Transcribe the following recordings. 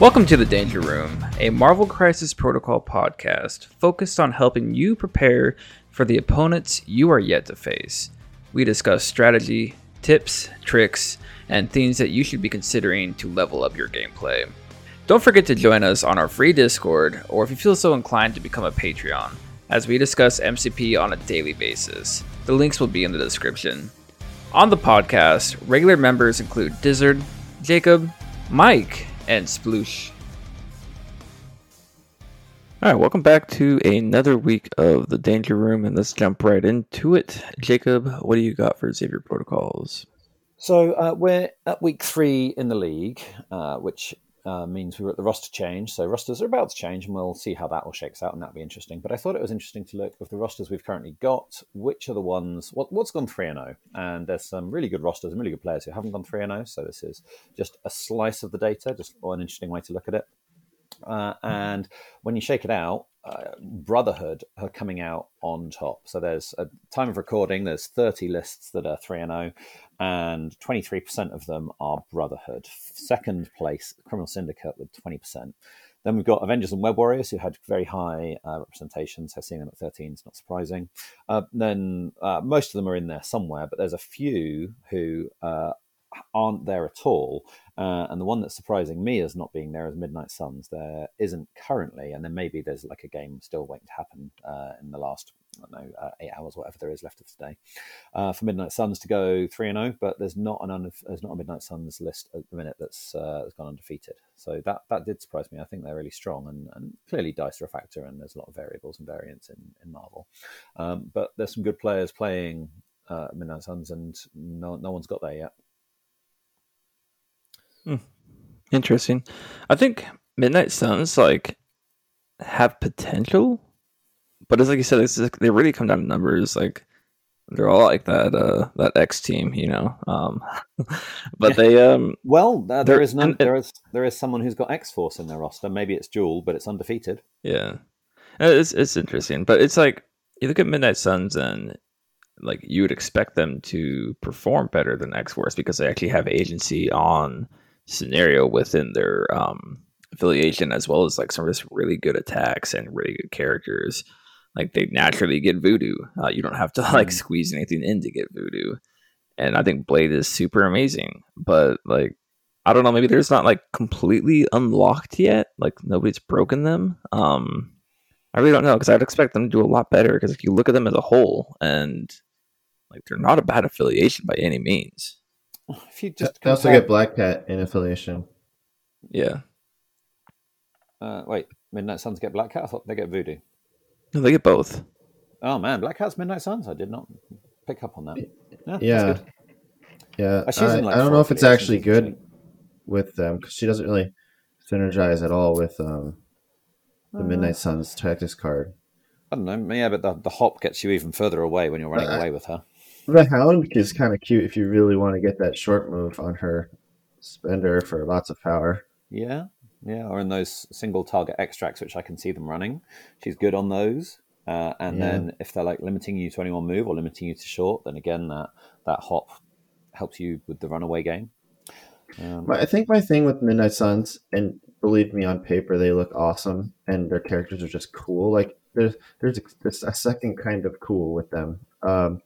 Welcome to the Danger Room, a Marvel Crisis Protocol podcast focused on helping you prepare for the opponents you are yet to face. We discuss strategy, tips, tricks, and things that you should be considering to level up your gameplay. Don't forget to join us on our free Discord, or if you feel so inclined to become a Patreon, as we discuss MCP on a daily basis. The links will be in the description. On the podcast, regular members include Dyzard, Jacob, Mike, and Sploosh. All right, welcome back to another week of the Danger Room, and let's jump right into it. Jacob, what do you got for Xavier Protocols? So uh, we're at week three in the league, uh, which uh, means we were at the roster change. So rosters are about to change, and we'll see how that all shakes out, and that'll be interesting. But I thought it was interesting to look with the rosters we've currently got, which are the ones what, what's gone three and zero, and there's some really good rosters and really good players who haven't gone three and zero. So this is just a slice of the data, just an interesting way to look at it. Uh, and when you shake it out, Brotherhood are coming out on top. So there's a time of recording. There's 30 lists that are three and zero, and 23% of them are Brotherhood. Second place, Criminal Syndicate with 20%. Then we've got Avengers and Web Warriors, who had very high uh, representation. So seeing them at 13 is not surprising. Uh, then uh, most of them are in there somewhere, but there's a few who uh, aren't there at all. Uh, and the one that's surprising me as not being there is Midnight Suns. There isn't currently, and then maybe there's like a game still waiting to happen uh, in the last I don't know uh, eight hours, whatever there is left of today, uh, for Midnight Suns to go three and zero. But there's not an there's not a Midnight Suns list at the minute that's uh, that's gone undefeated. So that that did surprise me. I think they're really strong, and, and clearly dice are a factor, and there's a lot of variables and variants in in Marvel. Um, but there's some good players playing uh, Midnight Suns, and no no one's got there yet. Hmm. Interesting. I think Midnight Suns like have potential, but it's like you said, it's like, they really come down to numbers. Like they're all like that uh that X team, you know. Um, but they um well uh, there is none, there is there is someone who's got X Force in their roster. Maybe it's Jewel, but it's undefeated. Yeah, it's it's interesting, but it's like you look at Midnight Suns and like you would expect them to perform better than X Force because they actually have agency on scenario within their um, affiliation, as well as like some of this really good attacks and really good characters. Like they naturally get voodoo. Uh, you don't have to like mm-hmm. squeeze anything in to get voodoo. And I think Blade is super amazing, but like I don't know, maybe there's not like completely unlocked yet. Like nobody's broken them. Um, I really don't know because I'd expect them to do a lot better. Because if you look at them as a whole, and like they're not a bad affiliation by any means. If you just they also get Black Cat in affiliation. Yeah. Uh, wait, Midnight Suns get Black Cat. I thought they get Voodoo. No, they get both. Oh man, Black Cat's Midnight Suns. I did not pick up on that. Yeah, yeah. yeah. I, I, like I don't know if it's actually good with them because she doesn't really synergize at all with um, the uh, Midnight Suns tactics card. I don't know. Yeah, but the, the hop gets you even further away when you're running uh, away with her. The Hound is kind of cute if you really want to get that short move on her. Spender for lots of power. Yeah, yeah, or in those single target extracts, which I can see them running. She's good on those. Uh, and yeah. then if they're like limiting you to any one move or limiting you to short, then again that that hop helps you with the runaway game. Um, I think my thing with Midnight Suns, and believe me, on paper they look awesome, and their characters are just cool. Like there's there's a, a second kind of cool with them. Um,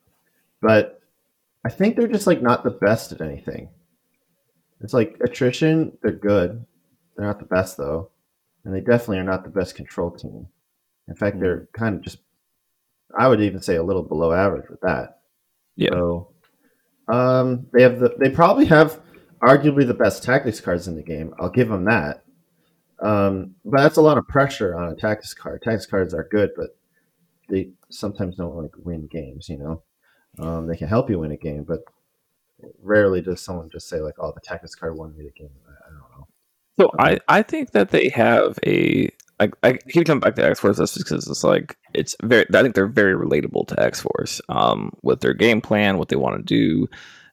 but I think they're just like not the best at anything. It's like attrition, they're good. They're not the best though. And they definitely are not the best control team. In fact, they're mm. kind of just I would even say a little below average with that. Yeah. So um, they have the they probably have arguably the best tactics cards in the game. I'll give them that. Um, but that's a lot of pressure on a tactics card. Tactics cards are good, but they sometimes don't like win games, you know. Um, they can help you win a game, but rarely does someone just say like, "Oh, the tactics card won me the game." I, I don't know. So I, I think that they have a I, I keep coming back to X Force just because it's like it's very I think they're very relatable to X Force um, with their game plan, what they want to do,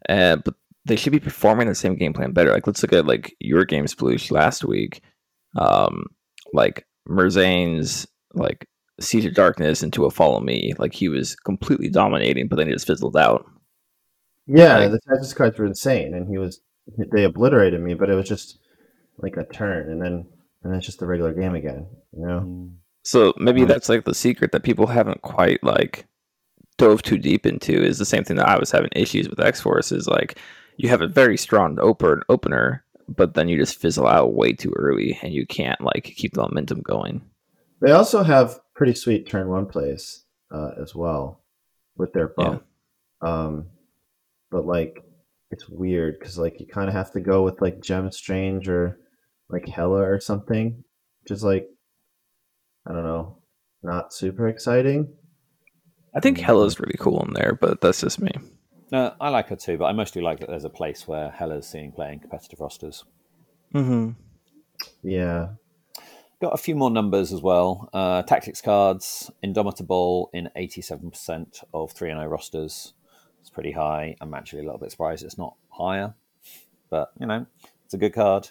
uh, but they should be performing the same game plan better. Like let's look at like your games Sploosh last week, um, like Merzane's like Siege of Darkness into a Follow Me. Like he was completely dominating, but then he just fizzled out. Yeah, like, the tactics cards were insane, and he was they obliterated me, but it was just like a turn, and then and then it's just the regular game again. You know. So maybe that's like the secret that people haven't quite like dove too deep into is the same thing that I was having issues with X Force is like you have a very strong open opener, but then you just fizzle out way too early and you can't like keep the momentum going. They also have pretty sweet turn one plays uh, as well with their Yeah. Um, but like it's weird because like you kind of have to go with like Gem Strange or like Hela or something, which is like I don't know, not super exciting. I think Hela's really cool in there, but that's just me. Uh, I like her too, but I mostly like that there's a place where Hela's seeing playing competitive rosters. Mm-hmm. Yeah, Got a few more numbers as well. Uh, tactics cards, Indomitable in 87% of 3 0 rosters. It's pretty high. I'm actually a little bit surprised it's not higher, but you know, it's a good card.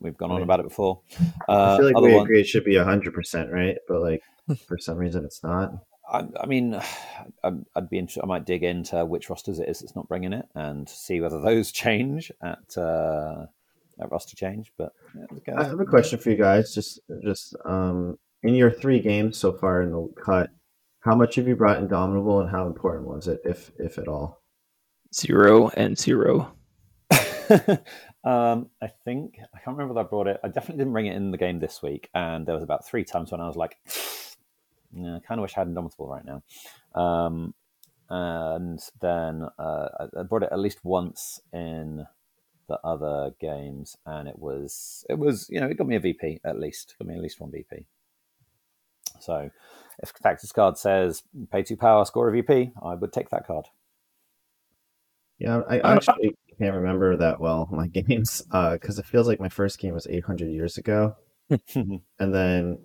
We've- gone on Right. about it before. I Uh, feel like other we one, agree it should be hundred percent, right? But like for some reason it's not. I, I mean, I'd, I'd be interested. I might dig into which rosters it is that's not bringing it and see whether those change at uh, at roster change. But yeah, I have a question for you guys. Just, just um, in your three games so far in the cut, how much have you brought Indomitable, and how important was it, if if at all? Zero and zero. um, I think I can't remember that I brought it. I definitely didn't bring it in the game this week, and there was about three times when I was like, yeah, I kind of wish I had Indomitable right now. Um, and then uh, I- I brought it at least once in the other games, and it was it was you know it got me a VP at least, got me at least one VP. So, if Tactics card says pay two power, score a VP, I would take that card. Yeah, I Uh, actually can't remember that well my games because it feels like my first game was 800 years ago, and then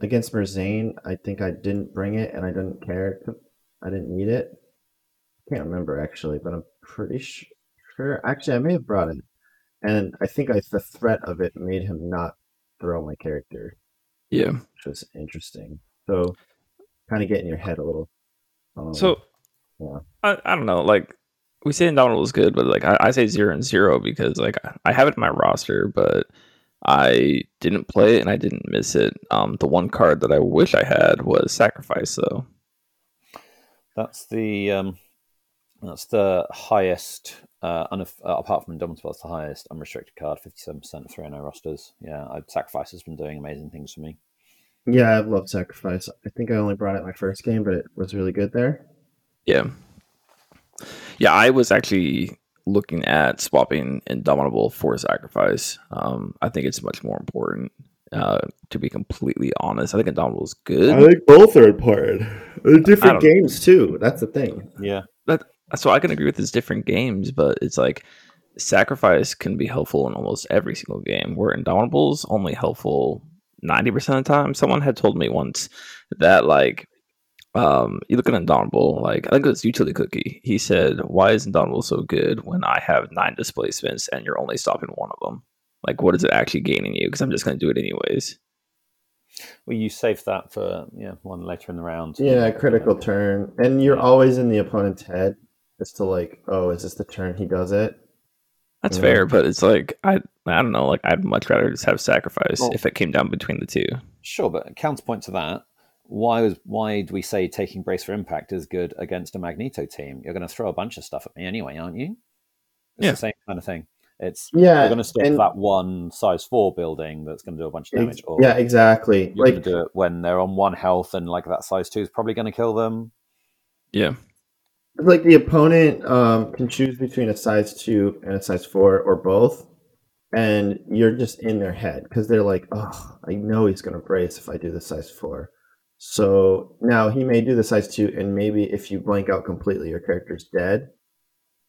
against Merzane, I think I didn't bring it and I didn't care. I didn't need it. Can't remember actually, but I'm pretty su- sure. Actually, I may have brought it, and I think I, the threat of it made him not throw my character, Yeah. which was interesting. So, kind of get in your head a little. Um, So yeah. I, I don't know, like we say Indomitable is good, but like I, I say zero and zero because like I have it in my roster, but I didn't play it and I didn't miss it. Um, the one card that I wish I had was Sacrifice, though. That's the um, that's the highest. Uh, unaf- uh, apart from Indomitable, it's the highest unrestricted card. Fifty-seven percent of three and O rosters. Yeah, I, Sacrifice has been doing amazing things for me. Yeah, I love Sacrifice. I think I only brought it my first game, but it was really good there. Yeah, yeah. I was actually looking at swapping Indomitable for Sacrifice. Um, I think it's much more important. Uh, to be completely honest, I think Indomitable is good. I think both are important. They're different don't- games too. That's the thing. Yeah, so I can agree with these different games, but it's like sacrifice can be helpful in almost every single game. Where Indomitable's only helpful ninety percent of the time. Someone had told me once that like um you look at Indomitable, like I think it was Utility Cookie. He said, Why is Indomitable so good when I have nine displacements and you're only stopping one of them? Like what is it actually gaining you? Because I'm just gonna do it anyways. well, you save that for yeah one later in the round. Yeah, critical turn, and you're always in the opponent's head as to like, oh, is this the turn he does it? That's Yeah. fair, but it's like I I don't know, like I'd much rather just have sacrifice Well- if it came down between the two. Sure, but counterpoint to that, why was why do we say taking brace for impact is good against a Magneto team? You're going to throw a bunch of stuff at me anyway, aren't you? It's Yeah. the same kind of thing. It's Yeah, you're going to stop and- that one size four building that's going to do a bunch of damage, or yeah, exactly. you're Like going to do it when they're on one health and like that size two is probably going to kill them. Yeah. Like the opponent um, can choose between a size two and a size four or both and you're just in their head because they're like oh i know he's going to brace if i do the size four. So now he may do the size two and maybe if you blank out completely your character's dead.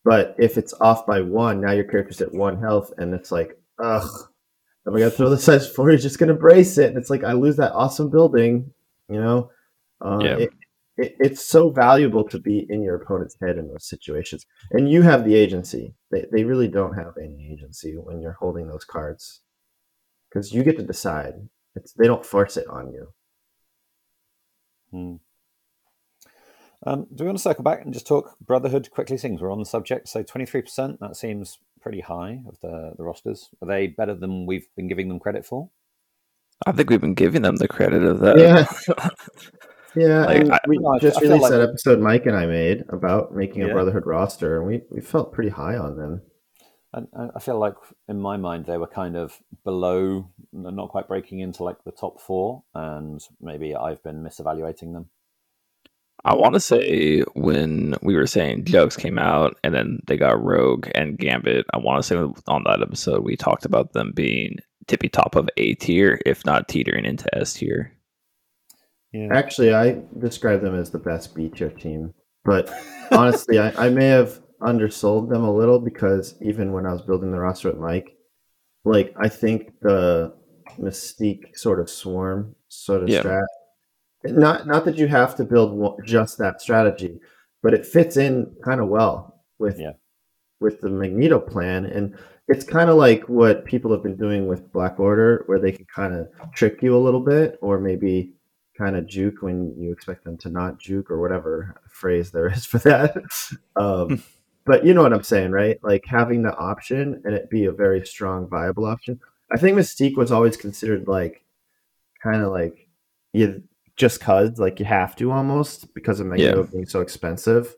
But if it's off by one now your character's at one health and it's like ugh am i going to throw the size four he's just going to brace it. And it's like i lose that awesome building you know? Uh, Yeah. it, it, it's so valuable to be in your opponent's head in those situations and you have the agency they, they really don't have any agency when you're holding those cards because you get to decide it's they don't force it on you Hmm. Um, do we want to circle back and just talk Brotherhood quickly? Things we're on the subject. So twenty three percent. That seems pretty high of the the rosters. Are they better than we've been giving them credit for? I think we've been giving them the credit of that. Yeah. Yeah, Like, I- we I- just I released like- that episode Mike and I made about making a Brotherhood roster, and we, we felt pretty high on them. I I feel like in my mind they were kind of below, not quite breaking into like the top four, and maybe I've been misevaluating them. I want to say when we were saying Jugs came out and then they got Rogue and Gambit, I want to say on that episode we talked about them being tippy top of A tier, if not teetering into S tier. Yeah. Actually, I describe them as the best B tier team, but honestly, I, I may have undersold them a little because even when I was building the roster with Mike, like I think the Mystique sort of swarm sort of Yeah. strat. Not not that you have to build just that strategy, but it fits in kind of well with Yeah. with the Magneto plan, and it's kind of like what people have been doing with Black Order, where they can kind of trick you a little bit, or maybe kind of juke when you expect them to not juke, or whatever phrase there is for that. um, but you know what I'm saying, right? Like having the option and it be a very strong, viable option. I think Mystique was always considered like kind of like you just cause like you have to almost because of Magneto being so expensive.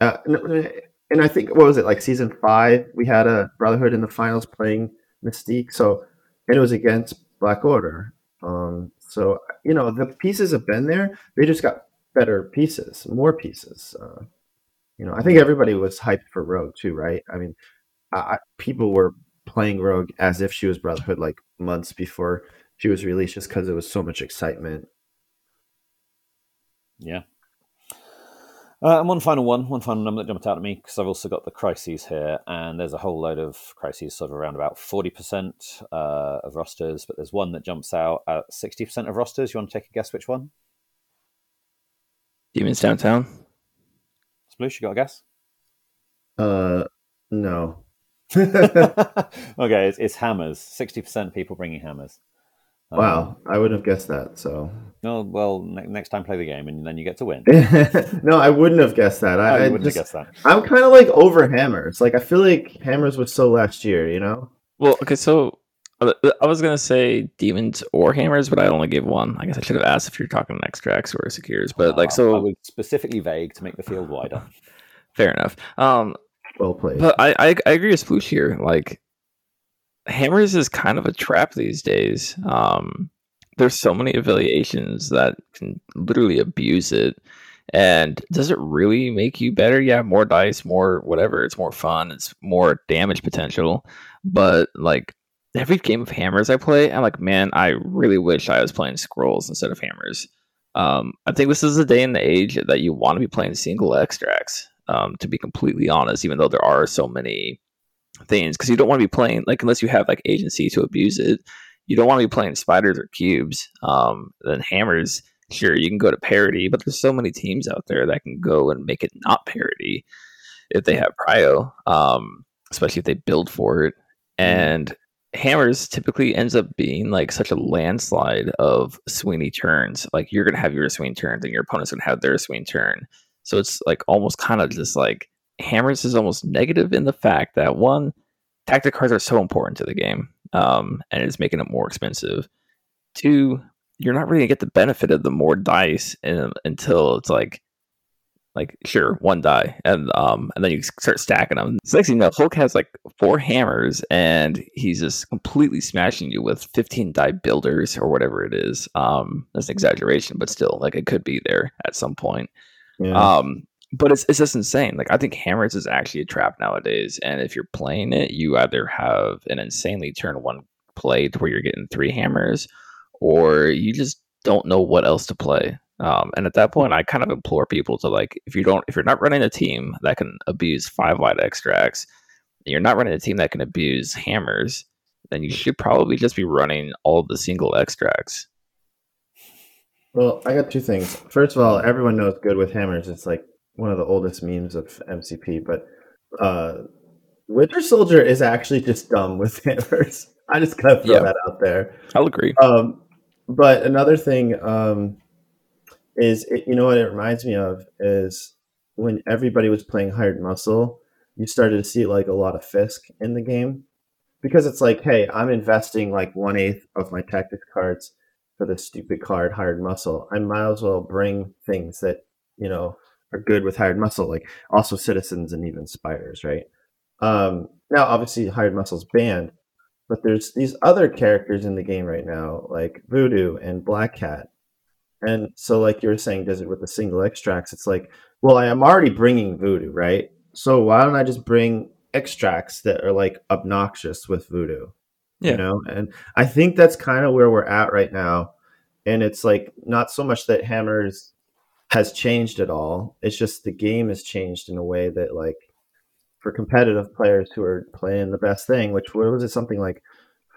Uh, and I think what was it like season five? We had a Brotherhood in the finals playing Mystique, so and it was against Black Order. Um, so you know the pieces have been there. They just got better pieces, more pieces. Uh, you know, I think everybody was hyped for Rogue too, right? I mean, I, people were playing Rogue as if she was Brotherhood like months before she was released, just because there was so much excitement. Yeah. Uh, and one final one, one final number that jumped out at me because I've also got the crises here, and there's a whole load of crises, sort of around about forty percent uh, of rosters, but there's one that jumps out at sixty percent of rosters. You want to take a guess which one? Demons downtown. Sploosh, you got a guess? Uh, no. okay, it's, it's hammers. Sixty percent people bringing hammers. Um, Wow, I wouldn't have guessed that. So, No, well, ne- next time play the game, and then you get to win. no, I wouldn't have guessed that. I, you I wouldn't just, have guessed that. I'm kind of like over Hammers. Like I feel like Hammers was so last year, you know. Well, okay, so uh, I was gonna say demons or hammers, but I only gave one. I guess I should have asked if you're talking extracts or secures, but like Uh, I so was specifically vague to make the field wider. fair enough. Um, Well played. But I, I, I agree with Sploosh here. Like, Hammers is kind of a trap these days. Um, there's so many affiliations that can literally abuse it. And does it really make you better? Yeah, more dice, more whatever. It's more fun. It's more damage potential. But like every game of Hammers I play, I'm like, man, I really wish I was playing Scrolls instead of Hammers. Um, I think this is the day and the age that you want to be playing single extracts. Um, to be completely honest, even though there are so many things, because you don't want to be playing like unless you have like agency to abuse it. You don't want to be playing spiders or cubes. Um, then hammers, sure, you can go to parity, but there's so many teams out there that can go and make it not parity if they have prio, um, especially if they build for it. And hammers typically ends up being like such a landslide of swingy turns. Like you're gonna have your swing turns, and your opponent's gonna have their swing turn. So it's like almost kind of just like hammers is almost negative in the fact that one, tactic cards are so important to the game, um, and it's making it more expensive. Two, you're not really gonna get the benefit of the more dice in, until it's like like sure one die and um and then you start stacking them so next thing you know hulk has like four hammers and he's just completely smashing you with 15 die builders or whatever it is um that's an exaggeration but still like it could be there at some point Yeah. um but it's, it's just insane like i think hammers is actually a trap nowadays and if you're playing it you either have an insanely turn one play to where you're getting three hammers or you just don't know what else to play um, and at that point, I kind of implore people to like, if you don't, if you're not running a team that can abuse five wide extracts, and you're not running a team that can abuse hammers, then you should probably just be running all the single extracts. Well, I got two things. First of all, everyone knows good with hammers. It's like one of the oldest memes of MCP, but uh, Winter Soldier is actually just dumb with hammers. I just gotta throw Yeah. that out there. I'll agree. Um, but another thing um, is, it, you know what it reminds me of is when everybody was playing Hired Muscle, you started to see like a lot of Fisk in the game because it's like, hey, I'm investing like one eighth of my tactics cards for this stupid card, hired muscle. I might as well bring things that you know are good with hired muscle, like also citizens and even spiders, right? Um, now, obviously, hired muscle's banned, but there's these other characters in the game right now, like Voodoo and Black Cat. And so, like you were saying, does it with the single extracts? It's like, well, I am already bringing Voodoo, right? So why don't I just bring extracts that are like obnoxious with Voodoo? Yeah. You know, and I think that's kind of where we're at right now. And it's like not so much that Hammers has changed at all. It's just the game has changed in a way that like for competitive players who are playing the best thing, which what was it something like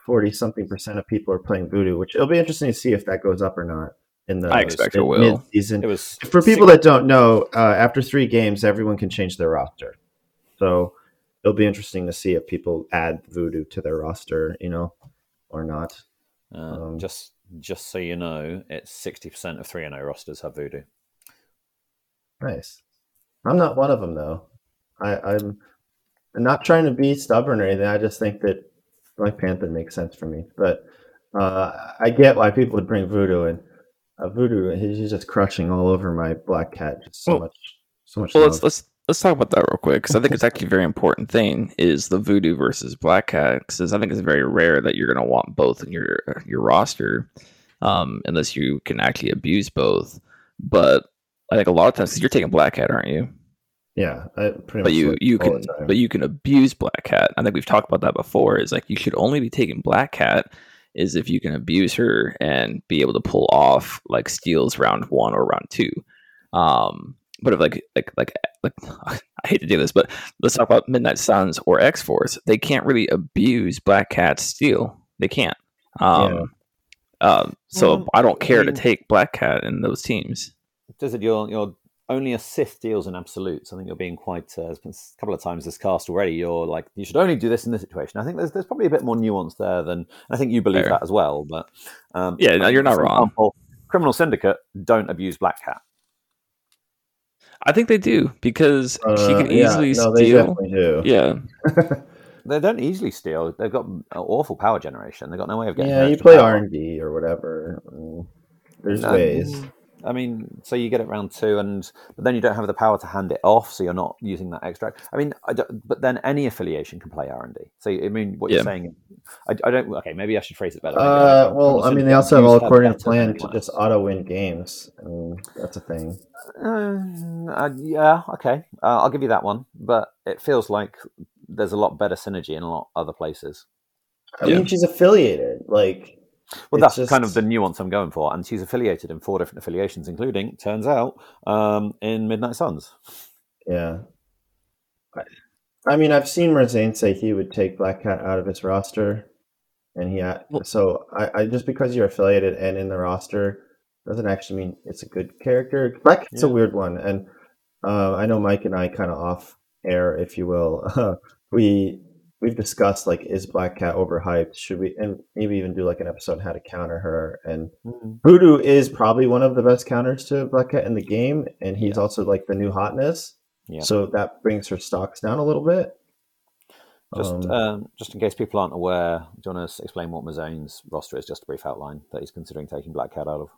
forty something percent of people are playing Voodoo, which it'll be interesting to see if that goes up or not in the I expect it will. mid-season. It was For people that don't know, uh, after three games, everyone can change their roster. So it'll be interesting to see if people add Voodoo to their roster, you know, or not. Uh, Um, just just so you know, it's sixty percent of three and O rosters have voodoo. Nice. I'm not one of them though. I, I'm not trying to be stubborn or anything. I just think that Black Panther makes sense for me. But uh, I get why people would bring Voodoo and uh, Voodoo. He's just crushing all over my Black Cat. Just so Well- much, so much. Well, love. let's let's let's talk about that real quick because I think it's actually a very important thing is the voodoo versus black cat because I think it's very rare that you're going to want both in your your roster um, unless you can actually abuse both. But I think a lot of times you're taking black cat, aren't you? yeah, I pretty But much you you can but you can abuse black cat. I think we've talked about that before. Is like you should only be taking black cat is if you can abuse her and be able to pull off like steals round one or round two. Um, but if like like like like I hate to do this, but let's talk about Midnight Suns or X Force. They can't really abuse Black Cat's steal. They can't. Um, um, so Well, I don't care to mean- take Black Cat in those teams. Does it? You're you're only a Sith deals in absolutes. I think you're being quite. Uh, a couple of times this cast already. You're like you should only do this in this situation. I think there's there's probably a bit more nuance there than I think you believe Fair. that as well. But um, Yeah, no, you're not for wrong. example, Criminal Syndicate don't abuse Black Cat. I think they do because she Uh, can yeah, easily no, they steal. definitely do. Yeah, They don't easily steal. They've got awful power generation. They've got no way of getting. Yeah, you play. R and D or whatever. Mm, There's No, ways. I mean, so you get it round two, and but then you don't have the power to hand it off, so you're not using that extract. I mean, I don't, but then any affiliation can play R and D. So I mean, what Yeah. you're saying, I, I don't. Okay, maybe I should phrase it better. Maybe I Uh, well, I mean, they also have Syndicate all use according to plan to just auto win games. I mean, that's a thing. Uh, uh, yeah, okay, uh, I'll give you that one. But it feels like there's a lot better synergy in a lot other places. I Yeah. mean, she's affiliated. Like, Well, It's that's kind of the nuance I'm going for. And she's affiliated in four different affiliations, including, turns out, um, in Midnight Suns. yeah. I, mean, I've seen Merzane say he would take Black Cat out of his roster, and he. so I, I just because you're affiliated and in the roster doesn't actually mean it's a good character. Black Cat's a weird one, and uh, I know Mike and I kind of off air, if you will. we we've discussed like is Black Cat overhyped? Should we and maybe even do like an episode on how to counter her and Voodoo is probably one of the best counters to Black Cat in the game, and he's also like the new hotness. Yeah. So that brings her stocks down a little bit. Just, Um, um, just in case people aren't aware, do you want to explain what Mazone's roster is? Just a brief outline that he's considering taking Black Cat out of.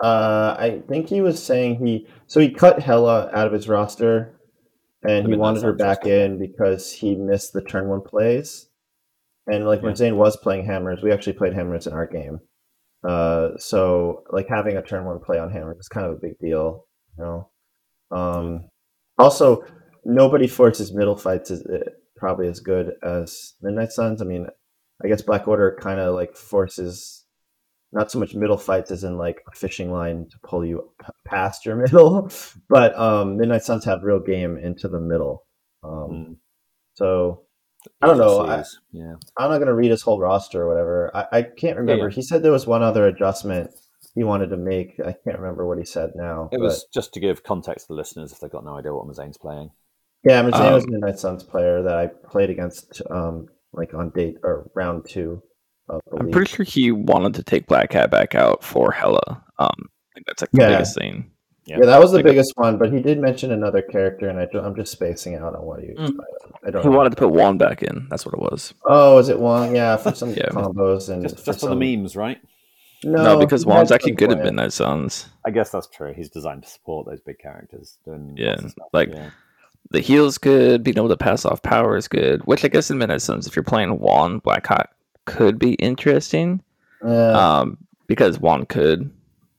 uh, I think he was saying he so he cut Hela out of his roster, and The he wanted her back in because he missed the turn one plays. And like when Zane was playing hammers, we actually played hammers in our game. Uh, so like having a turn one play on hammers is kind of a big deal, you know. Um, also, nobody forces middle fights is uh, probably as good as Midnight Suns. I mean, I guess Black Order kind of like forces not so much middle fights as in like a fishing line to pull you p- past your middle, but um, Midnight Suns have real game into the middle. Um, Mm. So I don't know. I, yeah, I'm not going to read his whole roster or whatever. I, I can't remember. yeah. He said there was one other adjustment he wanted to make. I can't remember what he said now. It but- was just to give context to the listeners if they've got no idea what Mazone's playing. yeah. Mazzano was um, a Midnight Suns player that I played against, um, like on date or round two I'm pretty sure he wanted to take Black Cat back out for Hela. Um, I think that's like the Yeah. biggest thing. Yeah, that was the Like- biggest one, but he did mention another character, and I, am just spacing out on what he. Mm. I don't. He know. wanted to put Wong back in. That's what it was. Oh, is it Wong? Yeah, for some Yeah. combos and Just, for just for some... the memes, right? No, No, because he Wong's has actually good at play. Midnight Suns. I guess that's true. He's designed to support those big characters. Doing Yeah, lots of stuff. like- yeah. The heal's good. Being able to pass off power is good. Which I guess in Midnight Suns, if you're playing Wong, Black Hawk could be interesting. Um, because Wong could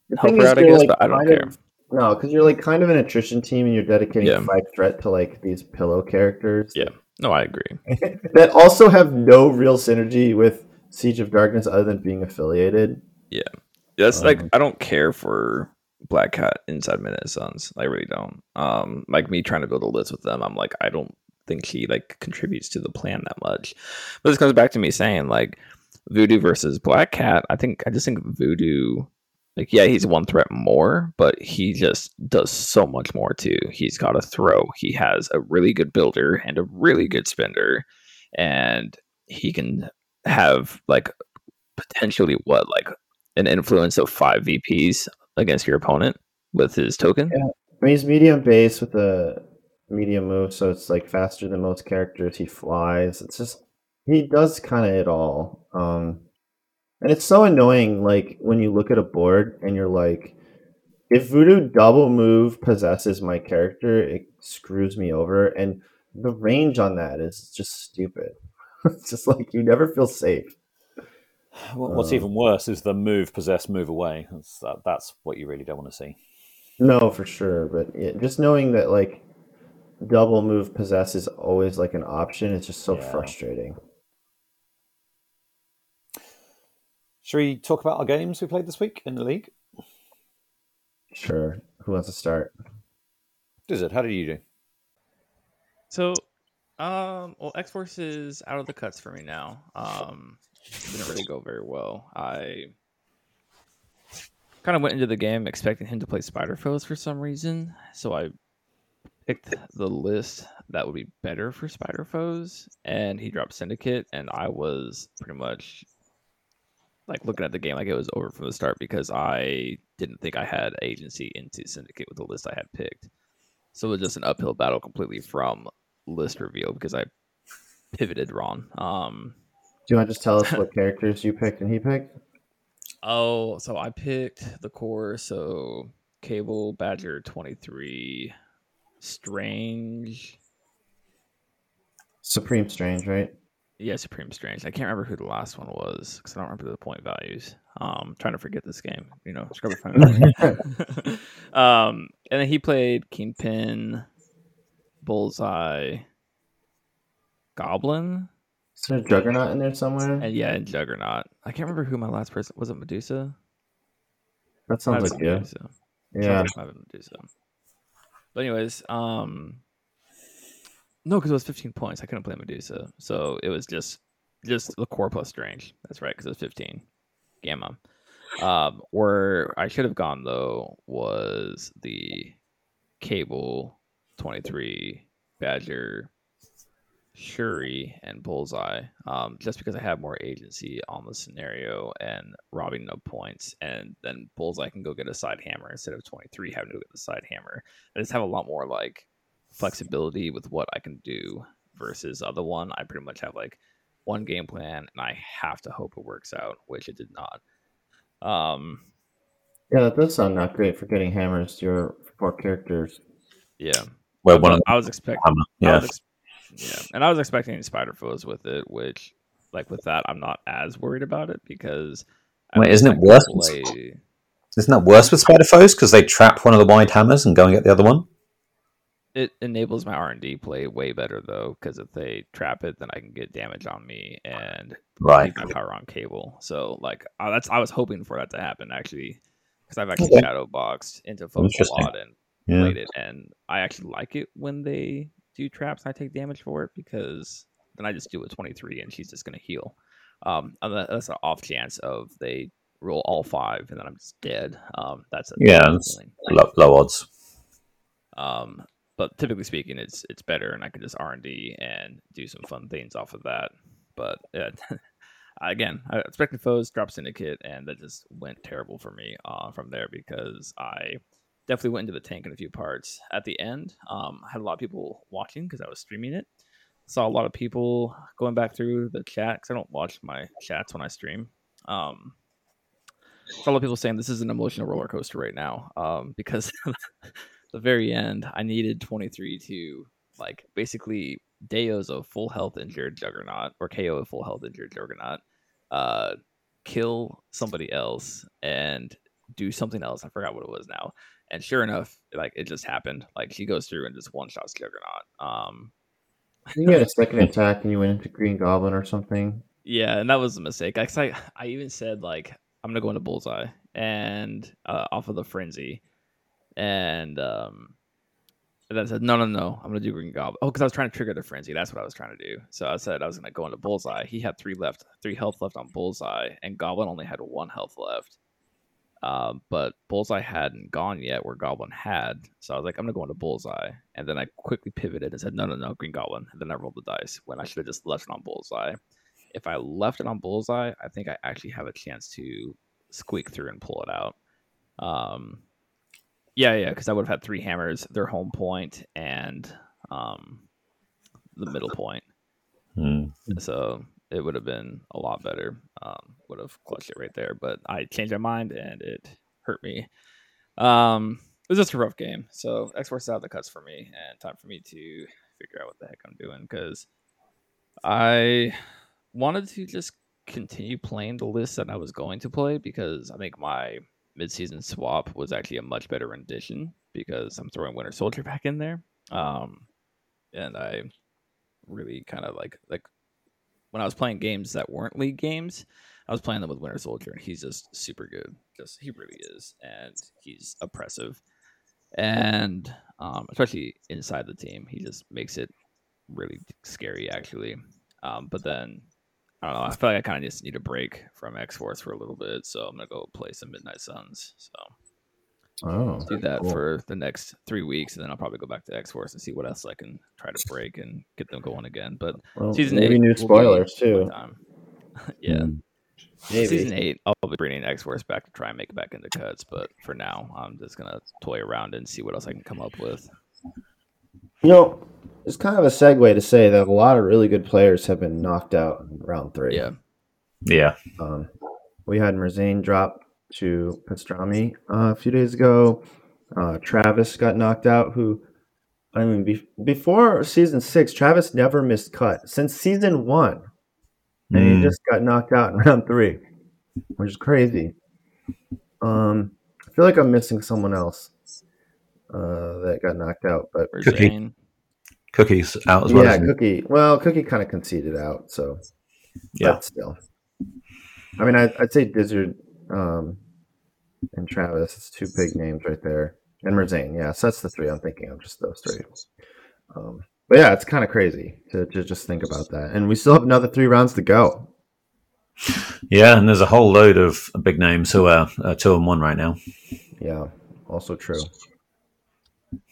The help her out, I guess, like, but I don't care. of- no, because you're like kind of an attrition team, and you're dedicating Yeah. five threat to like these pillow characters. Yeah. No, I agree. that also have no real synergy with Siege of Darkness other than being affiliated. Yeah, that's like Um, I don't care for Black Cat inside Midnight Suns. I really don't. Um, like me trying to build a list with them, I'm like I don't think she like contributes to the plan that much. But this comes back to me saying like Voodoo versus Black Cat. I think I just think Voodoo, like yeah, he's one threat more, but he just does so much more too. He's got a throw. He has a really good builder and a really good spender, and he can have like potentially what like an influence of five VPs against your opponent with his token. Yeah. I mean, he's medium base with a medium move, so it's like faster than most characters. He flies. It's just he does kind of it all. Um, and it's so annoying. Like when you look at a board and you're like, if Voodoo double move possesses my character, it screws me over. And the range on that is just stupid. it's just like you never feel safe. What- What's Uh, even worse is the move possess, move away. That's that, that's what you really don't want to see. No, for sure. But yeah, just knowing that like double move possess is always like an option, it's just so Yeah. frustrating. Should we talk about our games we played this week in the league? Sure. Who wants to start? Does it? how did you do? So, um, well, X Force is out of the cuts for me now. Um, didn't really go very well. I kind of went into the game expecting him to play Spider Foes for some reason, so I picked the list that would be better for Spider Foes, and he dropped Syndicate, and I was pretty much like looking at the game like it was over from the start because I didn't think I had agency into Syndicate with the list I had picked. So it was just an uphill battle completely from list reveal because I pivoted wrong. Um, Do you want to just tell us what characters you picked and he picked? oh, so I picked the core. So Cable Badger twenty three, Strange, Supreme Strange, right? yeah, Supreme Strange. I can't remember who the last one was because I don't remember the point values. Um, trying to forget this game. You know, scrub it from memory. um, and then he played Kingpin, Bullseye, Goblin. Is there a Juggernaut in there somewhere? And yeah, and Juggernaut. I can't remember who my last person was. It Medusa. That sounds like you. Medusa. Yeah. Medusa. But anyways, um, no, because it was 15 points. I couldn't play Medusa, so it was just just the core plus strange. That's right, because it was 15 gamma. Um, where I should have gone though was the cable 23 Badger Shuri and Bullseye, um, just because I have more agency on the scenario and robbing no points, and then Bullseye can go get a side hammer instead of 23 having to go get the side hammer. I just have a lot more like flexibility with what I can do versus other one. I pretty much have like one game plan, and I have to hope it works out, which it did not. Um, Yeah, that does sound not great for getting hammers to your four characters. yeah, Well, one of I was expecting. them. I was ex- yeah, and I was expecting Spider Foes with it, which, like, with that, I'm not as worried about it because. I Wait, isn't it worse to with- Isn't that worse with Spider Foes because they trap one of the wide hammers and go and get the other one? It enables my R and D play way better though, because if they trap it, then I can get damage on me and Right. my power on cable. So, like, that's I was hoping for that to happen actually, because I've actually Okay. shadow boxed into focus a lot and Yeah. played it, and I actually like it when they do traps and I take damage for it because then I just do a 23 and she's just gonna heal. Um, that's an off chance of they roll all five and then I'm just dead. Um, that's a Yeah. Low, low odds. Um, but typically speaking, it's it's better, and I can just R and D and do some fun things off of that. But yeah, again, I expected foes drop syndicate, and that just went terrible for me uh, from there because I definitely went into the tank in a few parts. At the end, um, I had a lot of people watching because I was streaming it, saw a lot of people going back through the chat because I don't watch my chats when I stream. Um, saw a lot of people saying this is an emotional roller coaster right now um, because the very end, I needed 23 to like basically Deo's a full health injured juggernaut or KO a full health injured juggernaut, uh, kill somebody else and do something else. I forgot what it was now. And sure enough, like it just happened. Like she goes through and just one shots juggernaut. Um, you had a second attack and you went into Green Goblin or something. Yeah, and that was a mistake. I I, I even said like I'm gonna go into bullseye and uh, off of the frenzy, and um, and then I said no no no I'm gonna do Green Goblin. Oh, because I was trying to trigger the frenzy. That's what I was trying to do. So I said I was gonna go into bullseye. He had three left, three health left on bullseye, and Goblin only had one health left. Um, but Bullseye hadn't gone yet where Goblin had. So I was like, I'm gonna go into Bullseye. And then I quickly pivoted and said, No, no, no, Green Goblin. And then I rolled the dice when I should have just left it on Bullseye. If I left it on Bullseye, I think I actually have a chance to squeak through and pull it out. Um, yeah, yeah, because I would have had three hammers, their home point, and um, the middle point. Hmm. So it would have been a lot better. Um, would have clutched it right there, but I changed my mind and it hurt me. Um, it was just a rough game. So X Force out the cuts for me, and time for me to figure out what the heck I'm doing because I wanted to just continue playing the list that I was going to play because I think my midseason swap was actually a much better rendition because I'm throwing Winter Soldier back in there. Um, and I really kind of like like when I was playing games that weren't league games, I was playing them with Winter Soldier, and he's just super good. Just he really is, and he's oppressive, and um, especially inside the team, he just makes it really scary, actually. Um, but then I don't know. I feel like I kind of just need a break from X Force for a little bit, so I'm gonna go play some Midnight Suns. So Oh, do that cool. for the next three weeks, and then I'll probably go back to X Force and see what else I can try to break and get them going again. But Well, season maybe eight new will be spoilers too. time. yeah, Hmm. Maybe. season eight, I'll be bringing X Force back to try and make it back into cuts. But for now, I'm just gonna toy around and see what else I can come up with. You know, it's kind of a segue to say that a lot of really good players have been knocked out in round three. Yeah, Yeah. Um, we had Merzane drop to Pastrami uh, a few days ago. Uh, Travis got knocked out. Who, I mean, be- before season six, Travis never missed cut since season one, and Mm. he just got knocked out in round three, which is crazy. Um, I feel like I'm missing someone else uh, that got knocked out, but Cookie. Zane. Cookies out as well. yeah, isn't it? Cookie. Well, Cookie kind of conceded out, so Yeah. but still. I mean, I'd, I'd say Dyzard um, and Travis. It's two big names right there. And Merzane, yeah. So that's the three I'm thinking of, just those three. Um, but yeah, it's kind of crazy to, to just think about that. And we still have another three rounds to go. Yeah, and there's a whole load of big names who are uh, two and one right now. Yeah, also true.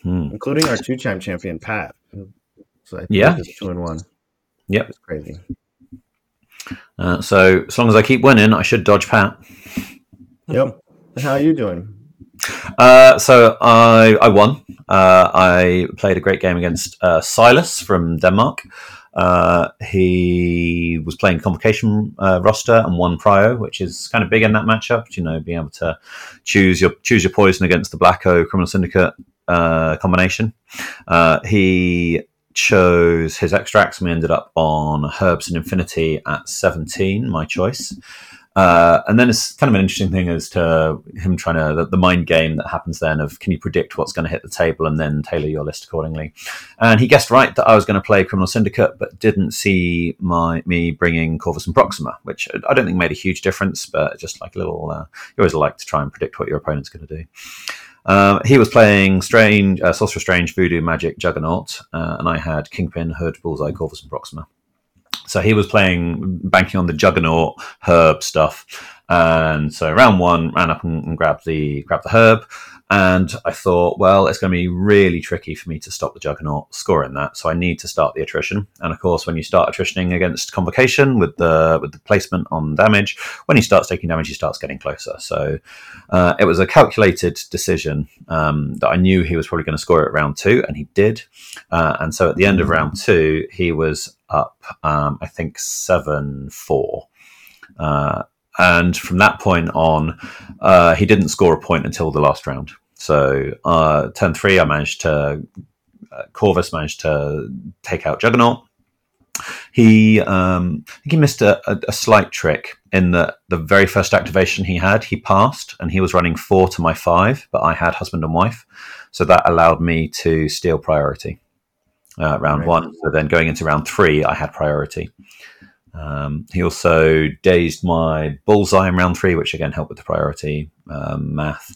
Hmm. Including our two time champion, Pat. So I think Yeah. he's two and one. Yep. It's crazy. Uh, so as long as I keep winning, I should dodge Pat. Yep. How are you doing? Uh, so I I won. Uh, I played a great game against uh, Silas from Denmark. Uh, he was playing Convocation uh, roster and won prio, which is kind of big in that matchup. You know, being able to choose your choose your poison against the Blacko Criminal Syndicate uh, combination. Uh, he chose his extracts, we ended up on Herbs and Infinity at seventeen. My choice. Uh, and then it's kind of an interesting thing as to him trying to the, the mind game that happens then of can you predict what's going to hit the table and then tailor your list accordingly. And he guessed right that I was going to play Criminal Syndicate, but didn't see my me bringing Corvus and Proxima, which I don't think made a huge difference, but just like a little. Uh, you always like to try and predict what your opponent's going to do. Um, he was playing Strange, uh, Sorcerer Strange, Voodoo, Magik, Juggernaut, uh, and I had Kingpin, Hood, Bullseye, Corvus, and Proxima. So he was playing, banking on the Juggernaut herb stuff. And so round one, ran up and, and grabbed the grabbed the herb. And I thought, well, it's going to be really tricky for me to stop the Juggernaut scoring that. So I need to start the attrition. And of course, when you start attritioning against Convocation with the with the placement on damage, when he starts taking damage, he starts getting closer. So uh, it was a calculated decision um, that I knew he was probably going to score at round two, and he did. Uh, and so at the end of round two, he was up, um, I think, 7 4. Uh, and from that point on, uh, he didn't score a point until the last round. So uh, turn three, I managed to uh, Corvus managed to take out Juggernaut. He, um, I think he missed a, a, a, slight trick in that the very first activation he had, he passed, and he was running four to my five, but I had husband and wife, so that allowed me to steal priority uh, round right. one. So then going into round three, I had priority. Um, he also dazed my bullseye in round three, which again helped with the priority um, math.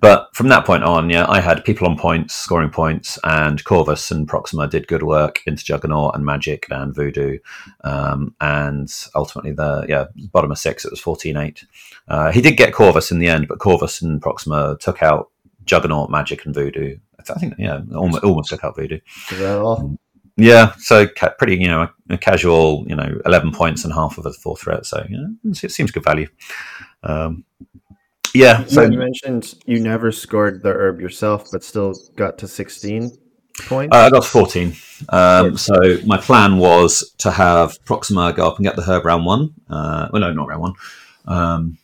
But from that point on, yeah, I had people on points, scoring points, and Corvus and Proxima did good work into Juggernaut and Magik and Voodoo. Um, and ultimately, the yeah bottom of six, it was 14 8. Uh, he did get Corvus in the end, but Corvus and Proxima took out Juggernaut, Magik, and Voodoo. I think, yeah, almost, almost took out Voodoo. Yeah, so ca- pretty, you know, a, a, casual, you know, eleven points and half of a fourth threat. So you know, it seems good value. Um, yeah. So you mentioned you never scored the herb yourself, but still got to sixteen points. Uh, I got to fourteen. Um, so my plan was to have Proxima go up and get the herb round one. Uh, well, no, not round one. Um,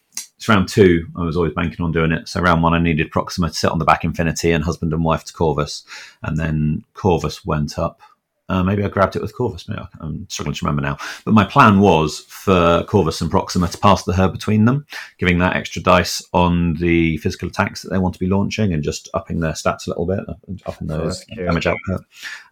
it's round two. I was always banking on doing it. So round one, I needed Proxima to sit on the back infinity and husband and wife to Corvus, and then Corvus went up uh, maybe I grabbed it with Corvus. Maybe I'm struggling to remember now. But my plan was for Corvus and Proxima to pass the herb between them, giving that extra dice on the physical attacks that they want to be launching and just upping their stats a little bit, upping those oh, damage output.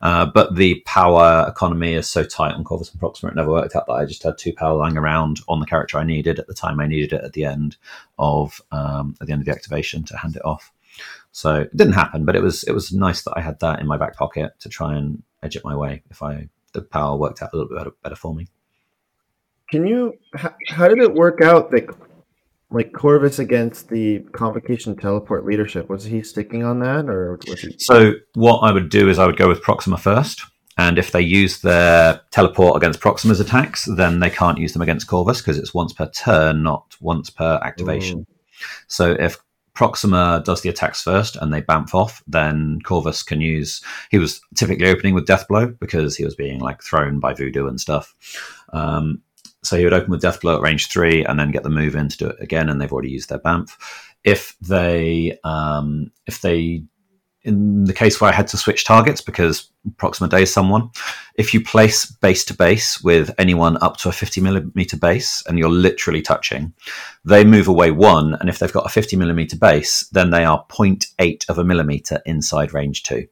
Uh, but the power economy is so tight on Corvus and Proxima, it never worked out that I just had two power lying around on the character I needed at the time I needed it at the end of um, at the end of the activation to hand it off. So it didn't happen, but it was it was nice that I had that in my back pocket to try and edge it my way if I the power worked out a little bit better, better for me. Can you? How, how did it work out that like Corvus against the convocation teleport leadership? Was he sticking on that, or was he? So what I would do is I would go with Proxima first, and if they use their teleport against Proxima's attacks, then they can't use them against Corvus because it's once per turn, not once per activation. Ooh. So if Proxima does the attacks first and they bamf off, then Corvus can use. He was typically opening with Deathblow because he was being like thrown by Voodoo and stuff. Um, so he would open with Deathblow at range three and then get the move in to do it again, and they've already used their bamf. If they um, if they in the case where I had to switch targets because Proxima Day is someone, if you place base to base with anyone up to a 50 millimeter base and you're literally touching, they move away one. And if they've got a 50 millimeter base, then they are 0.8 of a millimeter inside range two.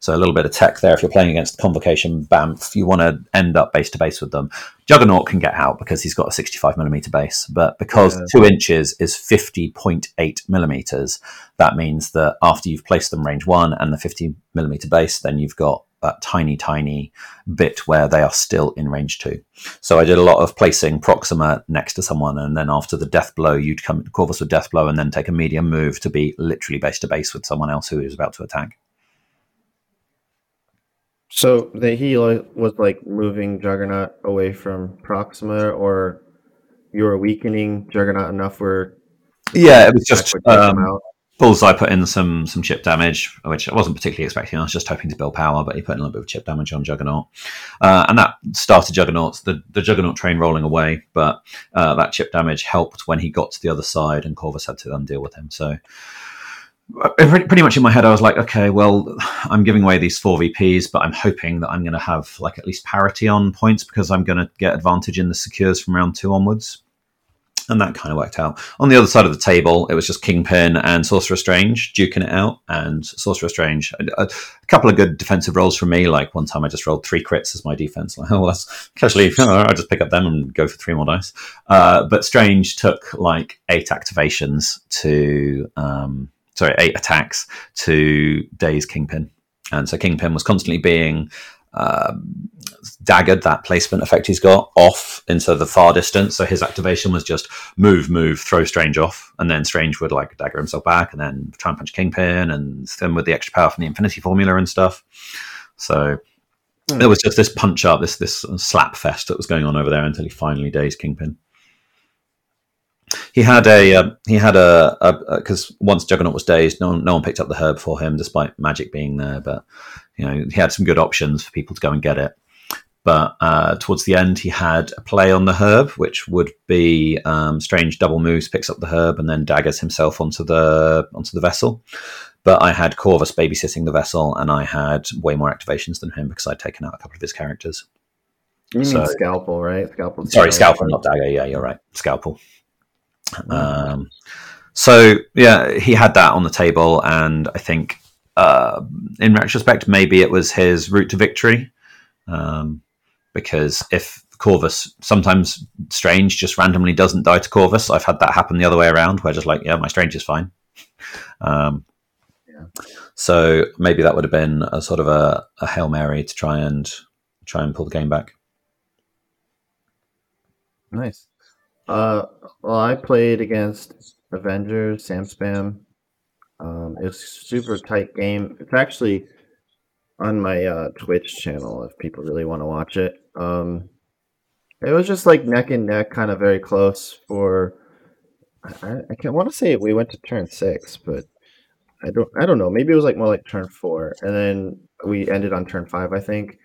So a little bit of tech there. If you're playing against Convocation Bamf, you want to end up base to base with them. Juggernaut can get out because he's got a 65 millimeter base, but because yeah. two inches is 50.8 millimeters, that means that after you've placed them range one and the 50 millimeter base, then you've got that tiny, tiny bit where they are still in range two. So I did a lot of placing Proxima next to someone, and then after the death blow, you'd come Corvus with death blow, and then take a medium move to be literally base to base with someone else who is about to attack. So that he was like moving Juggernaut away from Proxima, or you were weakening Juggernaut enough where yeah, it was just um, Bullseye put in some some chip damage, which I wasn't particularly expecting. I was just hoping to build power, but he put in a little bit of chip damage on Juggernaut, uh, and that started Juggernauts the the Juggernaut train rolling away. But uh, that chip damage helped when he got to the other side, and Corvus had to then deal with him. So pretty much in my head, I was like, okay, well, I'm giving away these four VPs, but I'm hoping that I'm going to have like at least parity on points because I'm going to get advantage in the secures from round two onwards. And that kind of worked out. On the other side of the table, it was just Kingpin and Sorcerer Strange duking it out. And Sorcerer Strange, a, a couple of good defensive rolls from me. Like one time I just rolled three crits as my defense. Like, oh, that's casually, I just pick up them and go for three more dice. Uh, but Strange took like eight activations to. Um, sorry, eight attacks to Daze Kingpin. And so Kingpin was constantly being um, daggered that placement effect he's got off into the far distance. So his activation was just move, move, throw Strange off, and then Strange would like dagger himself back, and then try and punch Kingpin, and then with the extra power from the Infinity Formula and stuff. So mm. there was just this punch up, this this slap fest that was going on over there until he finally dazed Kingpin. He had a uh, he had a because once Juggernaut was dazed, no one, no one picked up the herb for him, despite Magik being there. But you know he had some good options for people to go and get it. But uh, towards the end, he had a play on the herb, which would be um, strange double moves, picks up the herb, and then daggers himself onto the onto the vessel. But I had Corvus babysitting the vessel, and I had way more activations than him because I'd taken out a couple of his characters. You so, mean scalpel, right? Scalpel. Sorry, scalpel, not dagger. Yeah, you're right. Scalpel. Um, so yeah, he had that on the table, and I think uh, in retrospect, maybe it was his route to victory. Um, because if Corvus sometimes Strange just randomly doesn't die to Corvus, I've had that happen the other way around, where just like, yeah, my Strange is fine. Um, yeah. So maybe that would have been a sort of a, a hail mary to try and try and pull the game back. Nice. Uh, well, I played against Avengers, Sam Spam. Um, it was super tight game. It's actually on my uh, Twitch channel if people really want to watch it. Um, it was just like neck and neck, kind of very close for. I, I can't want to say we went to turn six, but I don't. I don't know. Maybe it was like more like turn four, and then we ended on turn five, I think.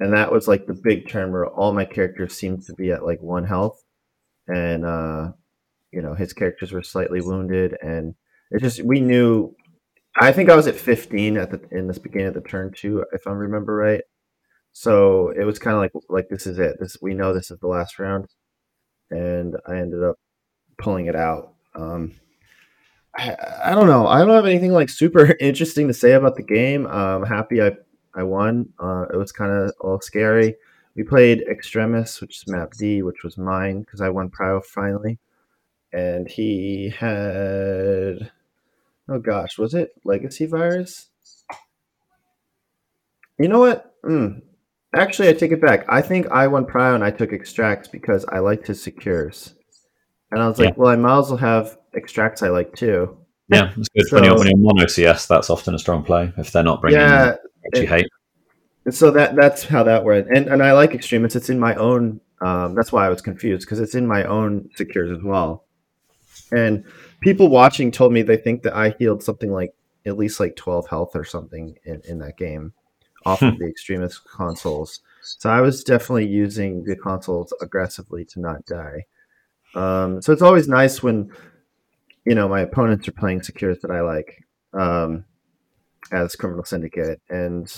And that was like the big turn where all my characters seemed to be at like one health, and uh, you know his characters were slightly wounded, and it just we knew I think I was at 15 at the in this beginning of the turn two, if I remember right. So it was kind of like like this is it. This we know this is the last round, and I ended up pulling it out. Um, I, I don't know. I don't have anything like super interesting to say about the game. I'm happy I I won. Uh, it was kind of a little scary. We played Extremis, which is map D, which was mine because I won Prio finally, and he had Oh gosh, was it legacy virus? You know what? Mm. Actually, I take it back. I think I won Prio and I took extracts because I liked his secures. And I was like, yeah. well, I might as well have extracts I like too. Yeah, it's good. So, when, you're, when you're mono CS, that's often a strong play if they're not bringing yeah, what you hate. And so that that's how that went. And and I like Extremis. It's in my own. Um, that's why I was confused because it's in my own secures as well. And people watching told me they think that I healed something like at least like 12 health or something in, in that game off of hmm. the Extremis consoles. So I was definitely using the consoles aggressively to not die. Um, so it's always nice when you know my opponents are playing secures that I like um, as Criminal Syndicate, and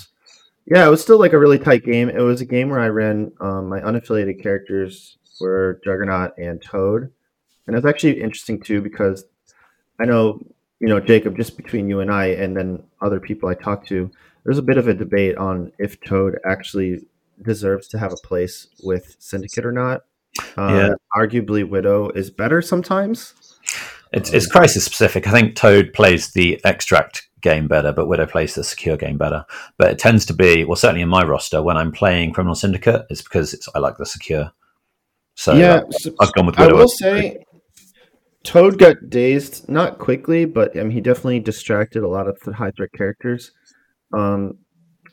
yeah, it was still like a really tight game. It was a game where I ran um, my unaffiliated characters were Juggernaut and Toad, and it was actually interesting too because I know, you know, Jacob, just between you and I, and then other people I talked to, there's a bit of a debate on if Toad actually deserves to have a place with Syndicate or not. Uh, yeah. Arguably, Widow is better sometimes. It's, it's crisis specific. I think Toad plays the extract game better, but Widow plays the secure game better. But it tends to be, well, certainly in my roster, when I'm playing Criminal Syndicate, it's because it's I like the secure. So yeah, I've gone with Widow. I will say Toad got dazed, not quickly, but I mean, he definitely distracted a lot of the high threat characters. Um,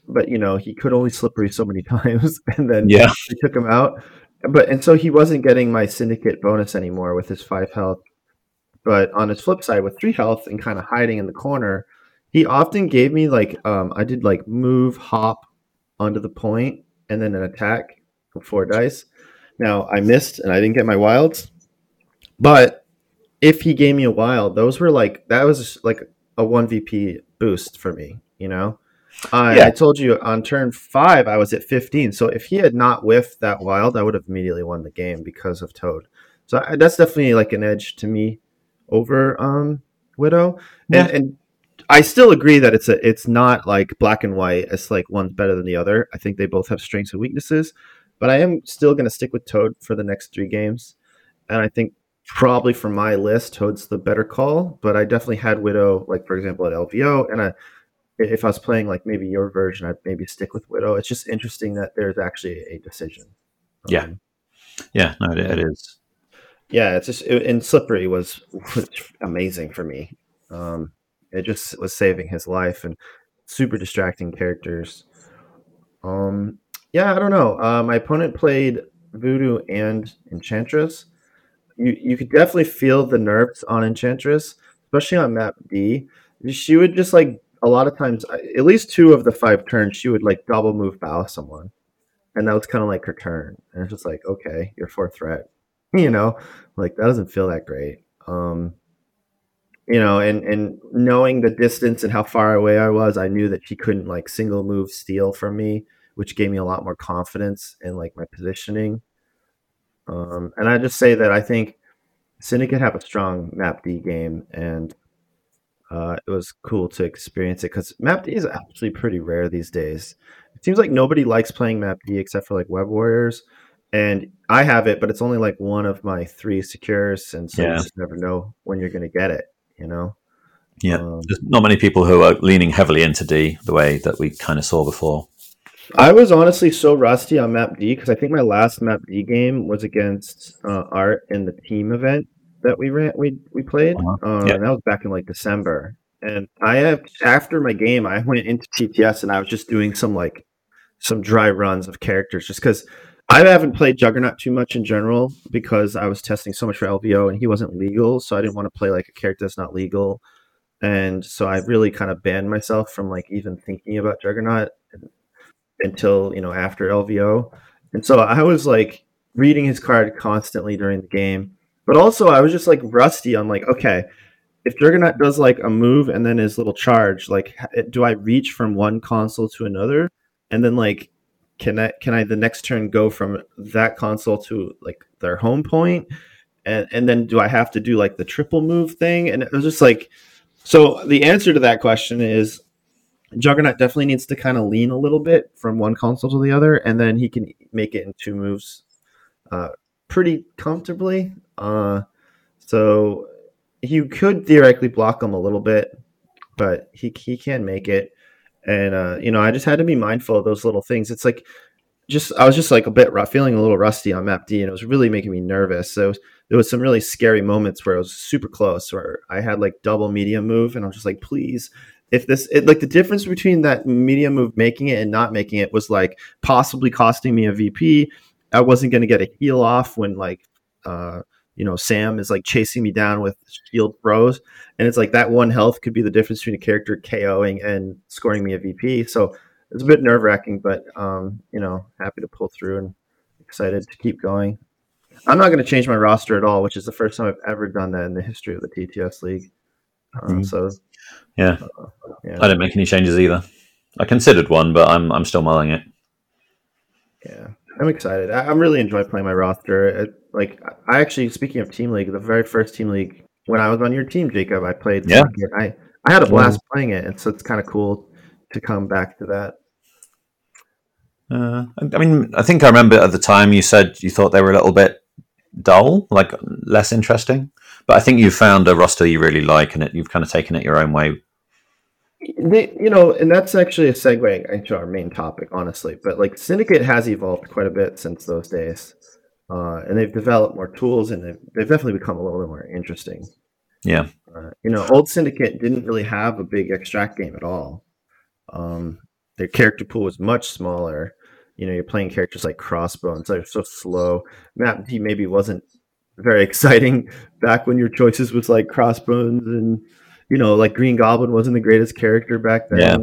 but you know, he could only slippery so many times, and then yeah, they took him out. But and so he wasn't getting my syndicate bonus anymore with his five health. But on his flip side, with three health and kind of hiding in the corner, he often gave me like um, I did like move, hop onto the point, and then an attack for four dice. Now I missed and I didn't get my wilds, but if he gave me a wild, those were like that was like a one VP boost for me. You know, uh, yeah. I told you on turn five I was at 15. So if he had not whiffed that wild, I would have immediately won the game because of Toad. So I, that's definitely like an edge to me over um, Widow. Yeah. And, and I still agree that it's a it's not like black and white. It's like one's better than the other. I think they both have strengths and weaknesses. But I am still going to stick with Toad for the next three games. And I think probably for my list, Toad's the better call, but I definitely had Widow, like for example, at LVO, and I if I was playing like maybe your version, I'd maybe stick with Widow. It's just interesting that there's actually a decision. Yeah, um, yeah, no, it, it is. Yeah, it's just it, and Slippery was, was amazing for me. Um, it just was saving his life and super distracting characters. Um, yeah, I don't know. Uh, my opponent played Voodoo and Enchantress. You you could definitely feel the nerfs on Enchantress, especially on map D. She would just like a lot of times, at least two of the five turns, she would like double move bow someone, and that was kind of like her turn. And it's just like, okay, you're fourth threat, you know, like that doesn't feel that great. Um, you know, and and knowing the distance and how far away I was, I knew that she couldn't like single move steal from me, which gave me a lot more confidence in like my positioning. Um, and I just say that I think Syndicate have a strong map D game, and uh, it was cool to experience it because map D is actually pretty rare these days. It seems like nobody likes playing map D except for like Web Warriors, and I have it, but it's only like one of my three secures, and so yeah. you just never know when you're going to get it. You know. Yeah, um, there's not many people who are leaning heavily into D the way that we kind of saw before. I was honestly so rusty on map D because I think my last map D game was against uh, Art in the team event that we ran we we played. Uh-huh. Uh, yeah. And that was back in like December. And I have after my game, I went into TTS and I was just doing some like some dry runs of characters just because I haven't played Juggernaut too much in general because I was testing so much for LVO and he wasn't legal, so I didn't want to play like a character that's not legal. And so I really kind of banned myself from like even thinking about Juggernaut until you know after LVO. And so I was like reading his card constantly during the game, but also I was just like rusty on like okay, if Juggernaut does like a move and then his little charge, like do I reach from one console to another, and then like can I can I the next turn go from that console to like their home point, and and then do I have to do like the triple move thing? And it was just like, so the answer to that question is Juggernaut definitely needs to kind of lean a little bit from one console to the other, and then he can make it in two moves uh, pretty comfortably. Uh, so you could theoretically block him a little bit, but he he can make it. And uh, you know, I just had to be mindful of those little things. It's like just I was just like a bit rough, feeling a little rusty on map D, and it was really making me nervous. So there was some really scary moments where I was super close, where I had like double medium move, and I was just like, please, if this it, like the difference between that medium move making it and not making it was like possibly costing me a VP. I wasn't going to get a heal off when like uh you know Sam is like chasing me down with shield throws, and it's like that one health could be the difference between a character KOing and scoring me a VP. So it's a bit nerve wracking, but um you know happy to pull through and excited to keep going. I'm not going to change my roster at all, which is the first time I've ever done that in the history of the TTS league. Um. So yeah. yeah. I didn't make any changes either. I considered one, but I'm I'm still mulling it. Yeah, I'm excited. I, am really enjoying playing my roster. It, like, I actually, speaking of team league, the very first team league when I was on your team, Jacob, I played. Yeah. I I had a blast playing it, and so it's kind of cool to come back to that. Uh, I mean, I think I remember at the time you said you thought they were a little bit dull, like less interesting. But I think you've found a roster you really like, and it you've kind of taken it your own way. They, you know, and that's actually a segue into our main topic, honestly. But like Syndicate has evolved quite a bit since those days, uh, and they've developed more tools, and they've, they've definitely become a little bit more interesting. Yeah, uh, you know, old Syndicate didn't really have a big extract game at all. Um, their character pool was much smaller. You know, you're playing characters like Crossbones; they're so slow. Map D maybe wasn't very exciting back when your choices was like Crossbones and you know like Green Goblin wasn't the greatest character back then. Yeah,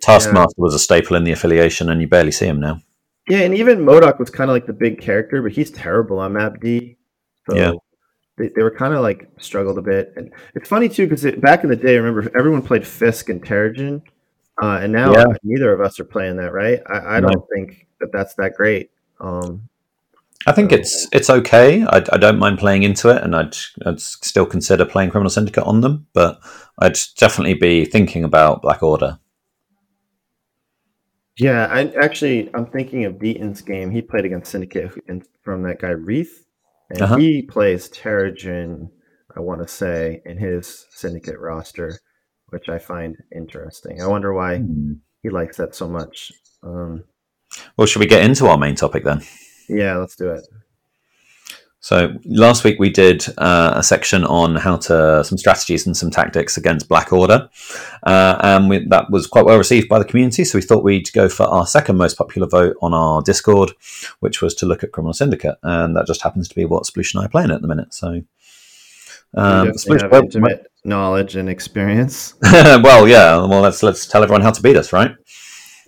Taskmaster yeah. was a staple in the affiliation, and you barely see him now. Yeah, and even MODOK was kind of like the big character, but he's terrible on Map D. So yeah. They, they were kind of like struggled a bit, and it's funny too because back in the day, I remember everyone played Fisk and Terrigen, uh, and now yeah. neither of us are playing that, right? I, I don't think that that's that great. Um, I think it's it's okay. I, I, don't mind playing into it, and I'd, I'd still consider playing Criminal Syndicate on them, but I'd definitely be thinking about Black Order. Yeah, I actually I'm thinking of Deaton's game. He played against Syndicate from that guy Reith, and uh-huh. he plays Terrigen. I want to say in his Syndicate roster. which I find interesting. I wonder why Hmm. he likes that so much. Um, Well, should we get into our main topic then? Yeah, let's do it. So last week we did uh, a section on how to some strategies and some tactics against Black Order, uh, and we, that was quite well received by the community. So we thought we'd go for our second most popular vote on our Discord, which was to look at Criminal Syndicate, and that just happens to be what Sploosh and I are playing at the minute. So, um, have intimate knowledge and experience. well, yeah. Well, let's let's tell everyone how to beat us, right?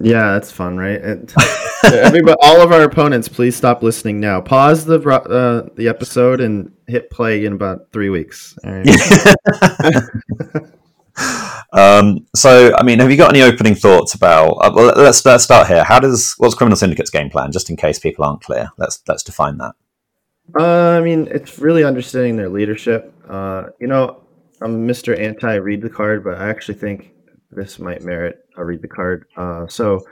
Yeah, that's fun, right? And everybody, all of our opponents, please stop listening now. Pause the uh, the episode and hit play in about three weeks. Right. um, so, I mean, have you got any opening thoughts about? Uh, well, let's let's start here. How does what's Criminal Syndicate's game plan? Just in case people aren't clear, let's let's define that. Uh, I mean, it's really understanding their leadership. Uh, you know, I'm Mr. Anti read the card, but I actually think this might merit a read the card. Uh, so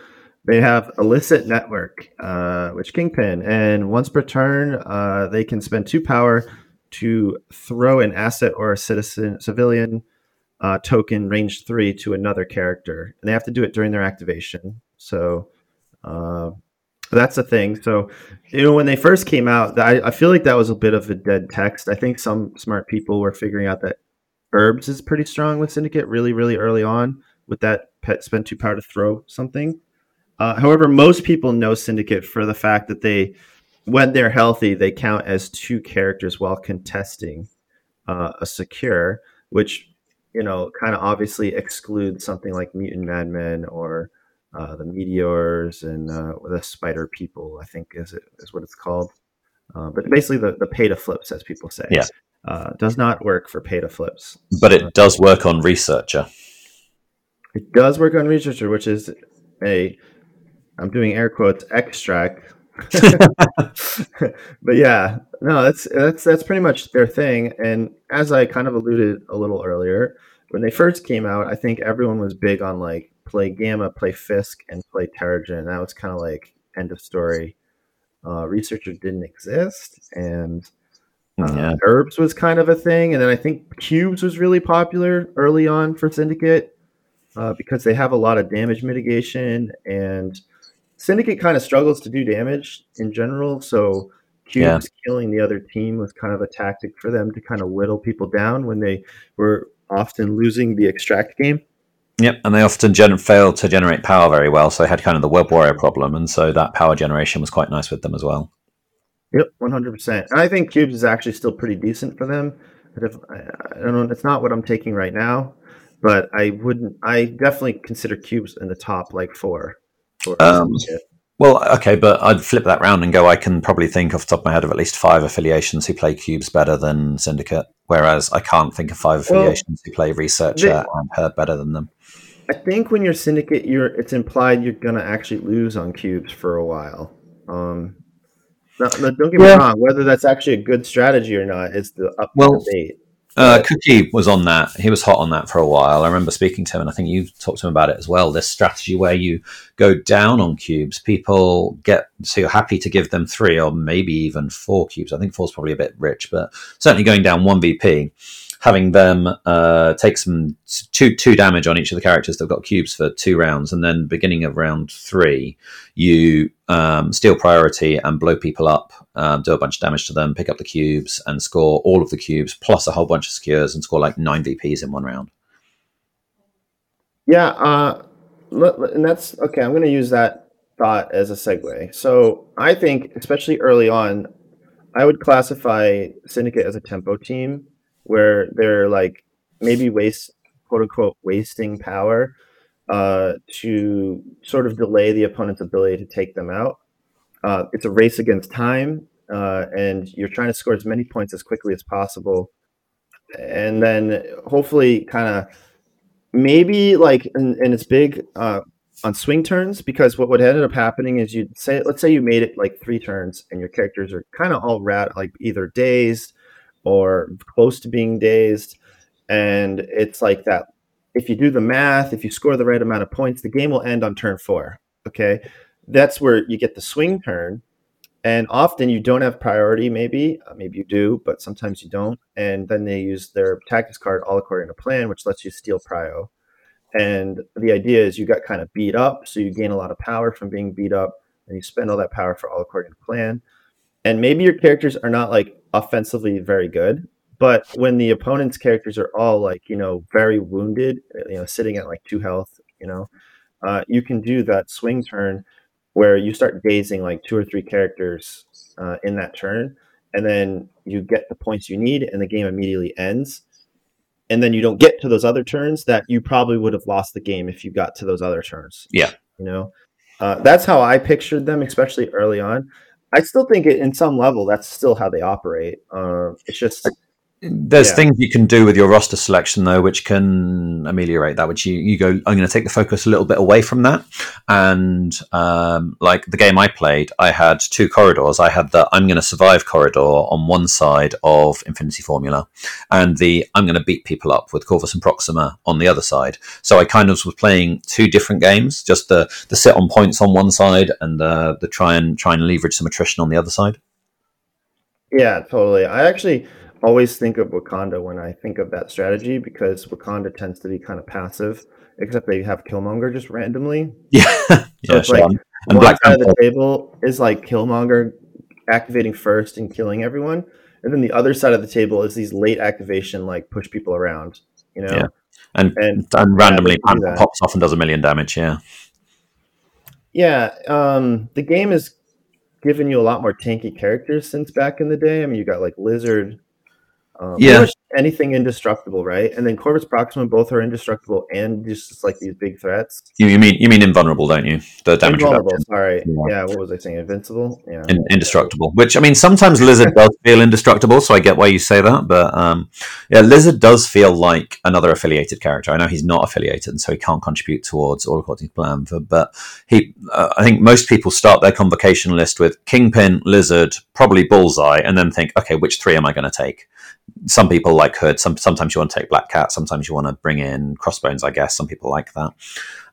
they have illicit network, uh, which Kingpin, and once per turn, uh, they can spend two power to throw an asset or a citizen civilian uh, token range three to another character, and they have to do it during their activation. So. Uh, that's the thing. So, you know, when they first came out, I, I feel like that was a bit of a dead text. I think some smart people were figuring out that herbs is pretty strong with Syndicate really, really early on with that pet spend two power to throw something. Uh, however, most people know Syndicate for the fact that they, when they're healthy, they count as two characters while contesting uh, a secure, which, you know, kind of obviously excludes something like Mutant Madmen or uh, the meteors and uh, the spider people. I think is it is what it's called. Uh, but basically, the the pay to flips, as people say, Yeah. uh, does not work for pay to flips. But it does work on Researcher. It does work on researcher, which is a I'm doing air quotes extract. but yeah, no, that's that's that's pretty much their thing. And as I kind of alluded a little earlier, when they first came out, I think everyone was big on like play Gamma, play Fisk, and play Terrigen. That was kind of like end of story. Uh, researcher didn't exist, and uh, Yeah. Herbs was kind of a thing, and then I think Cubes was really popular early on for Syndicate uh, because they have a lot of damage mitigation, and Syndicate kind of struggles to do damage in general. So Cubes killing the other team was kind of a tactic for them to kind of whittle people down when they were often losing the extract game. Yep, and they often gen- fail to generate power very well, so they had kind of the web warrior problem, and so that power generation was quite nice with them as well. Yep, one hundred percent. And I think cubes is actually still pretty decent for them. But if I, I don't know, it's not what I'm taking right now, but I wouldn't. I definitely consider cubes in the top like four. Um, Well, okay, but I'd flip that round and go. I can probably think off the top of my head of at least five affiliations who play cubes better than Syndicate, whereas I can't think of five Well, affiliations who play Researcher they- and Herb better than them. I think when you're syndicate, you're it's implied you're gonna actually lose on cubes for a while. Um, no, no, don't get Yeah. me wrong. Whether that's actually a good strategy or not is the up Well, debate. Uh, Cookie was on that. He was hot on that for a while. I remember speaking to him, and I think you talked to him about it as well. This strategy where you go down on cubes, people get so you're happy to give them three or maybe even four cubes. I think four's probably a bit rich, but certainly going down one VP, having them uh, take some two two damage on each of the characters that've got cubes for two rounds, and then beginning of round three, you um, steal priority and blow people up, um, do a bunch of damage to them, pick up the cubes, and score all of the cubes plus a whole bunch of secures and score like nine VPs in one round. Yeah, uh, and that's okay. I'm going to use that thought as a segue. So I think, especially early on, I would classify Syndicate as a tempo team where they're like maybe waste, quote unquote, wasting power uh, to sort of delay the opponent's ability to take them out. Uh, it's a race against time, uh, and you're trying to score as many points as quickly as possible. And then hopefully, kind of maybe like and, and it's big uh, on swing turns because what would ended up happening is you'd say let's say you made it like three turns and your characters are kind of all rat like either dazed or close to being dazed and it's like that if you do the math if you score the right amount of points the game will end on turn four okay that's where you get the swing turn and often you don't have priority maybe uh, maybe you do but sometimes you don't and then they use their tactics card all according to plan which lets you steal prio And the idea is you got kind of beat up, so you gain a lot of power from being beat up, and you spend all that power for all according to plan. And maybe your characters are not like offensively very good, but when the opponent's characters are all like you know very wounded, you know, sitting at like two health, you know, uh, you can do that swing turn where you start dazing like two or three characters uh, in that turn, and then you get the points you need, and the game immediately ends. And then you don't get to those other turns that you probably would have lost the game if you got to those other turns. Yeah, you know, uh, that's how I pictured them, especially early on. I still think it, in some level that's still how they operate. Uh, it's just there's Yeah. things you can do with your roster selection though, which can ameliorate that. Which you, you go, I'm going to take the focus a little bit away from that. And um, like the game I played, I had two corridors. I had the I'm going to survive corridor on one side of Infinity Formula, and the I'm going to beat people up with Corvus and Proxima on the other side. So I kind of was playing two different games, just the the sit on points on one side and the the try and try and leverage some attrition on the other side. Yeah, totally. I actually always think of Wakanda when I think of that strategy because Wakanda tends to be kind of passive, except they have Killmonger just randomly. Yeah, So yeah, it's like Sean. And one Black side of the table is like Killmonger activating first and killing everyone, and then the other side of the table is these late activation like push people around. You know, Yeah. and and and randomly Panther that. pops off and does a million damage. Yeah, Yeah, um, the game has given you a lot more tanky characters since back in the day. I mean, you got like Lizard, um, Yeah. anything indestructible, right? And then Corvus Proxima, both are indestructible and just like these big threats. you, you mean you mean invulnerable, don't you? The damage Invulnerable, reduction. sorry. Yeah. Yeah. what was I saying? Invincible? Yeah. In, indestructible, which I mean, sometimes Lizard does feel indestructible, so I get why you say that. But um, yeah, Lizard does feel like another affiliated character. I know he's not affiliated, and so he can't contribute towards all according to plan. For, but he, uh, I think most people start their convocation list with Kingpin, Lizard, probably Bullseye, and then think, okay, which three am I going to take? Some people like Hood. Some sometimes you want to take Black Cat. Sometimes you want to bring in Crossbones. I guess some people like that.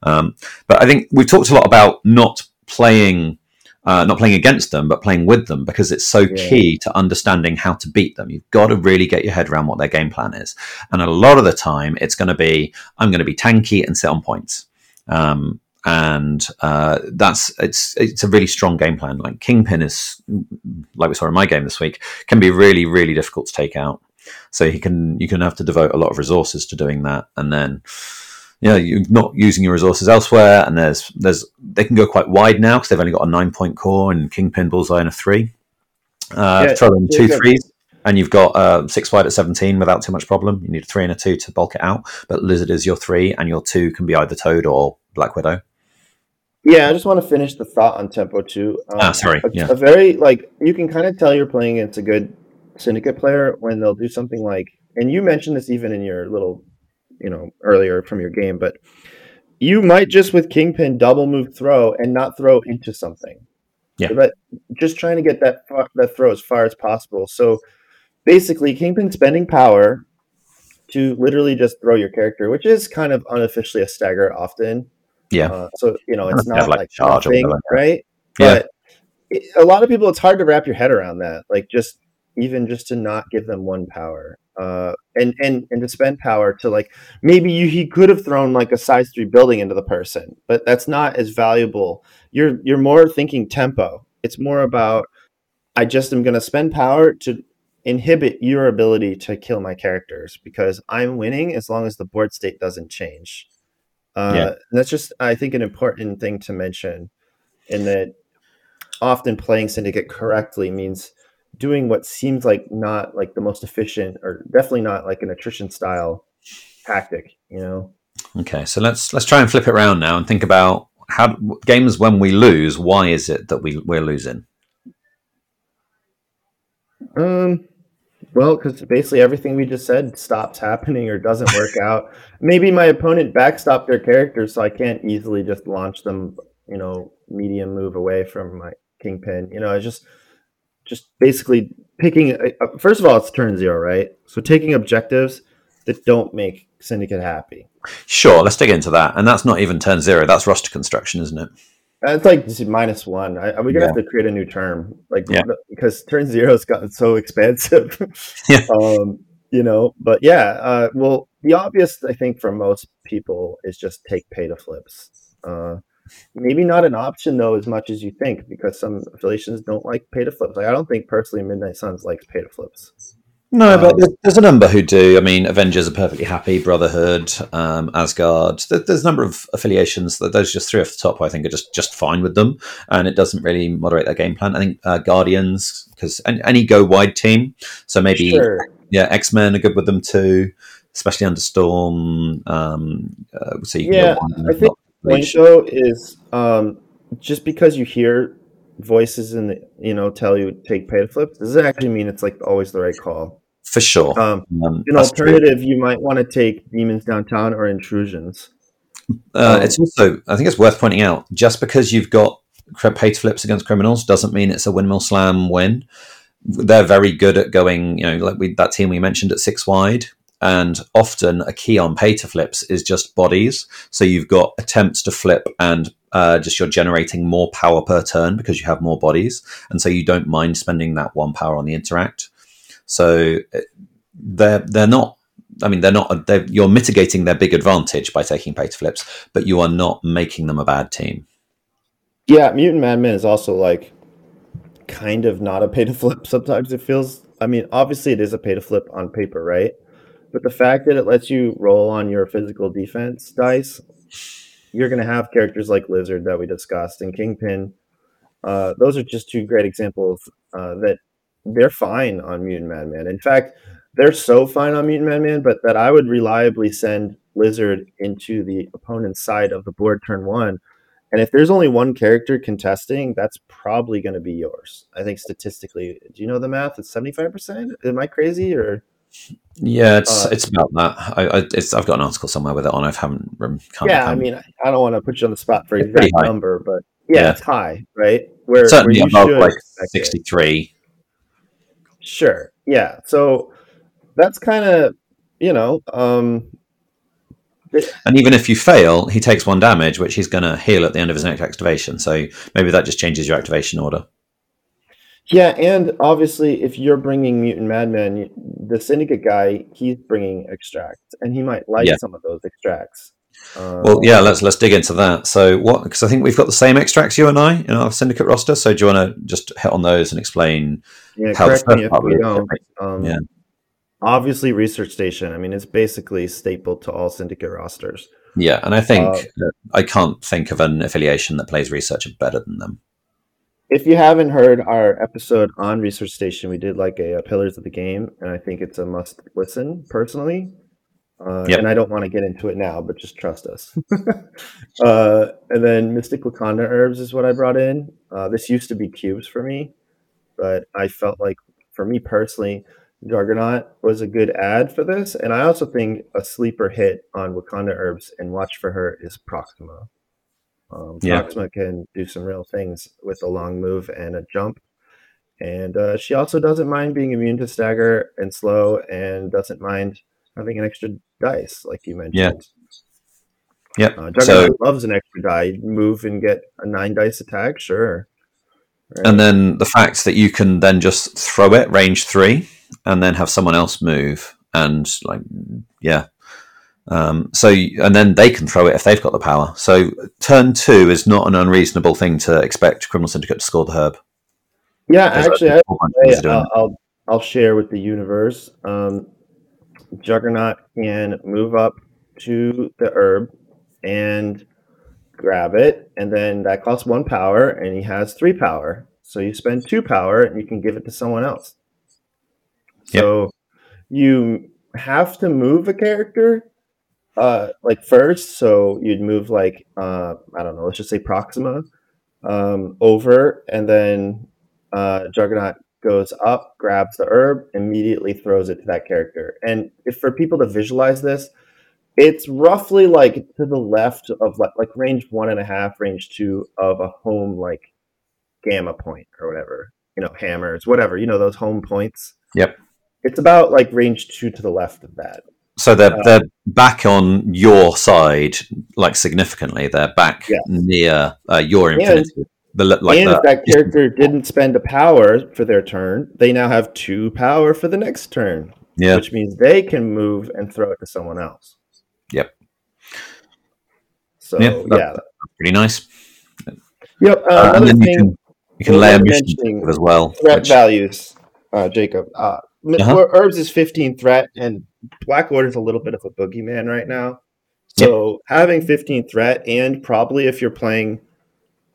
Um, but I think we've talked a lot about not playing uh, not playing against them, but playing with them because it's so Yeah. key to understanding how to beat them. You've got to really get your head around what their game plan is. And a lot of the time, it's going to be I'm going to be tanky and sit on points. Um, and uh, that's it's it's a really strong game plan. Like Kingpin is, like we saw in my game this week, can be really really difficult to take out. So he can you can have to devote a lot of resources to doing that, and then yeah, you're not using your resources elsewhere, and there's there's they can go quite wide now because they've only got a nine point core and Kingpin Bullseye and a three. Uh, Yeah, throw in two threes, and you've got uh, six wide at seventeen without too much problem. You need a three and a two to bulk it out, but Lizard is your three, and your two can be either Toad or Black Widow. Yeah, I just want to finish the thought on tempo too. Um, Ah, sorry, A, yeah. a very like you can kind of tell you're playing against a good syndicate player when they'll do something like, and you mentioned this even in your little, you know, earlier from your game, but you might just with Kingpin double move throw and not throw into something. Yeah. But just trying to get that that throw as far as possible. So basically, Kingpin spending power to literally just throw your character, which is kind of unofficially a stagger often. Yeah. Uh, so you know, it's not like like, right? Yeah. But it, a lot of people, it's hard to wrap your head around that. Like just even just to not give them one power, uh, and and and to spend power to like maybe you he could have thrown like a size three building into the person, but that's not as valuable. You're you're more thinking tempo. It's more about I just am going to spend power to inhibit your ability to kill my characters because I'm winning as long as the board state doesn't change. Uh, Yeah. That's just, I think, an important thing to mention in that often playing Syndicate correctly means doing what seems like not like the most efficient or definitely not like an attrition style tactic, you know? Okay, so let's let's try and flip it around now and think about how games when we lose. Why is it that we we're losing? Um, well, because basically everything we just said stops happening or doesn't work out. Maybe my opponent backstopped their characters, so I can't easily just launch them, you know, medium move away from my kingpin. You know, I just, just basically picking. Uh, first of all, it's turn zero, right? So taking objectives that don't make syndicate happy. Sure, let's dig into that. And that's not even turn zero. That's roster construction, isn't it? Uh, It's like minus one. I, are we gonna Yeah. have to create a new term? Like, Yeah. because turn zero has gotten so expensive. Yeah. Um, you know, but yeah, uh, well, the obvious, I think, for most people is just take pay to flips. Uh, maybe not an option though, as much as you think, because some affiliations don't like pay to flips. Like I don't think personally Midnight Suns likes pay to flips. No, but um, there's a number who do. I mean, Avengers are perfectly happy. Brotherhood, um, Asgard. There's a number of affiliations. That those just three off the top. I think are just just fine with them, and it doesn't really moderate their game plan. I think uh, Guardians because any, any, go wide team. So maybe sure. yeah, X Men are good with them too, especially under Storm. Um, uh, so yeah, I think one show is um, just because you hear voices in the you know tell you take pay to flips does it actually mean it's like always the right call for sure um, um an alternative true. you might want to take demons downtown or intrusions uh, um, it's also i think it's worth pointing out just because you've got pay to flips against criminals doesn't mean it's a windmill slam win they're very good at going you know like we, that team we mentioned at six wide and often a key on pay to flips is just bodies. So you've got attempts to flip and uh, just you're generating more power per turn because you have more bodies. And so you don't mind spending that one power on the interact. So uh, they're, they're not I mean, they're not. They're, you're mitigating their big advantage by taking pay to flips, but you are not making them a bad team. Yeah, Mutant Madman is also like kind of not a pay to flip. Sometimes it feels. I mean, obviously it is a pay to flip on paper, right? But the fact that it lets you roll on your physical defense dice, you're going to have characters like Lizard that we discussed and Kingpin. Uh, those are just two great examples uh, that they're fine on Mutant Madman. In fact, they're so fine on Mutant Madman, but that I would reliably send Lizard into the opponent's side of the board turn one. And if there's only one character contesting, that's probably going to be yours. I think statistically, do you know the math? It's 75%? Am I crazy or? Yeah, it's uh, it's about that. I, I I've got an article somewhere with it on. I haven't. Come. Yeah, I mean, I don't want to put you on the spot for exact number, but yeah, yeah, it's high, right? Where certainly where above like sixty three. Sure. Yeah. So that's kind of you know. um and even if you fail, he takes one damage, which he's going to heal at the end of his next activation. So maybe that just changes your activation order. Yeah, and obviously, if you're bringing Mutant Madman, the Syndicate guy, he's bringing extracts, and he might like yeah. some of those extracts. Um, well, yeah, let's let's dig into that. So, what? Because I think we've got the same extracts, you and I, in our Syndicate roster. So, do you want to just hit on those and explain yeah, how correct me if we don't. Um, yeah. Obviously, Research Station. I mean, it's basically staple to all Syndicate rosters. Yeah, and I think uh, I can't think of an affiliation that plays Research better than them if you haven't heard our episode on Research Station, we did like a, a Pillars of the Game, and I think it's a must listen personally. Uh, yep. And I don't want to get into it now, but just trust us. uh, and then Mystic Wakanda herbs is what I brought in. Uh, this used to be cubes for me, but I felt like for me personally, Juggernaut was a good ad for this. And I also think a sleeper hit on Wakanda herbs and watch for her is Proxima. Um, yeah. Proxima can do some real things with a long move and a jump. And uh, she also doesn't mind being immune to stagger and slow and doesn't mind having an extra dice, like you mentioned. Yeah. Yep. Uh, Juggernaut so, loves an extra die. Move and get a nine dice attack, sure. Right. And then the fact that you can then just throw it range three and then have someone else move and like yeah um, so and then they can throw it if they've got the power. So turn two is not an unreasonable thing to expect Criminal Syndicate to score the herb. Yeah, actually, I, will I'll, I'll share with the universe. Um, Juggernaut can move up to the herb and grab it, and then that costs one power, and he has three power. So you spend two power, and you can give it to someone else. So yep. you have to move a character uh, like first, so you'd move like uh, I don't know, let's just say Proxima um, over, and then uh, Juggernaut goes up, grabs the herb, immediately throws it to that character. And if for people to visualize this, it's roughly like to the left of like, like range one and a half, range two of a home like gamma point or whatever, you know, hammers, whatever, you know, those home points. Yep. It's about like range two to the left of that. So they're uh, they're back on your side, like significantly. They're back near uh, your infinity. And, the, like and if that character didn't spend a power for their turn, they now have two power for the next turn. Yeah. which means they can move and throw it to someone else. Yep. So Yeah, yeah, that- Pretty nice. yep. Uh, Uh, and another then you can you can we're layer missions as well. threat which- values, uh, Jacob. Uh, uh-huh. Herbs is 15 threat, and Black Order is a little bit of a boogeyman right now. So having 15 threat, and probably if you're playing